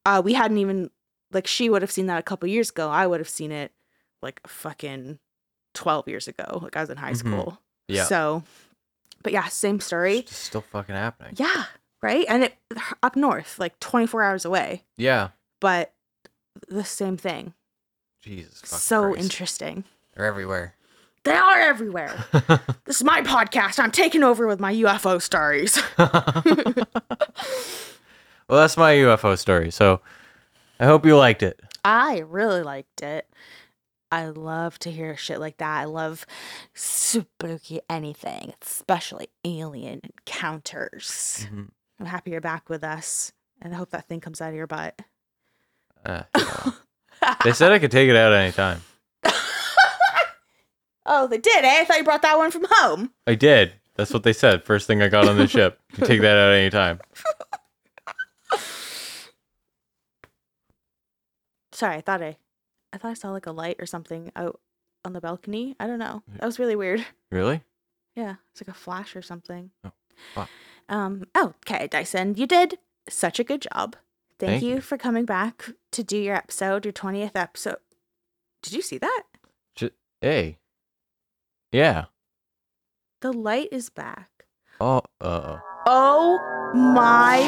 uh, we hadn't even like she would have seen that a couple years ago. I would have seen it like fucking twelve years ago. Like I was in high Mhm. school. yeah. So, but yeah, same story. It's still fucking happening. Yeah, right. And it up north, like twenty four hours away, Yeah. but the same thing. Jesus. so Christ. interesting. They're everywhere. They are everywhere. this is my podcast. I'm taking over with my UFO stories. well, that's my UFO story. So I hope you liked it. I really liked it. I love to hear shit like that. I love spooky anything, especially alien encounters. Mhm. I'm happy you're back with us, and I hope that thing comes out of your butt. Uh, they said I could take it out anytime. oh, they did, eh? I thought you brought that one from home. I did. That's what they said. First thing I got on the ship. You take that out anytime. Sorry, I thought I, I thought I saw like a light or something out on the balcony. I don't know. That was really weird. Really? Yeah, it's like a flash or something. Oh, fuck. Um. Oh, okay, Dyson, you did such a good job. Thank, Thank you, you. for coming back to do your episode, your twentieth episode. Did you see that? J- hey. Yeah. The light is back. Oh. Uh. Oh my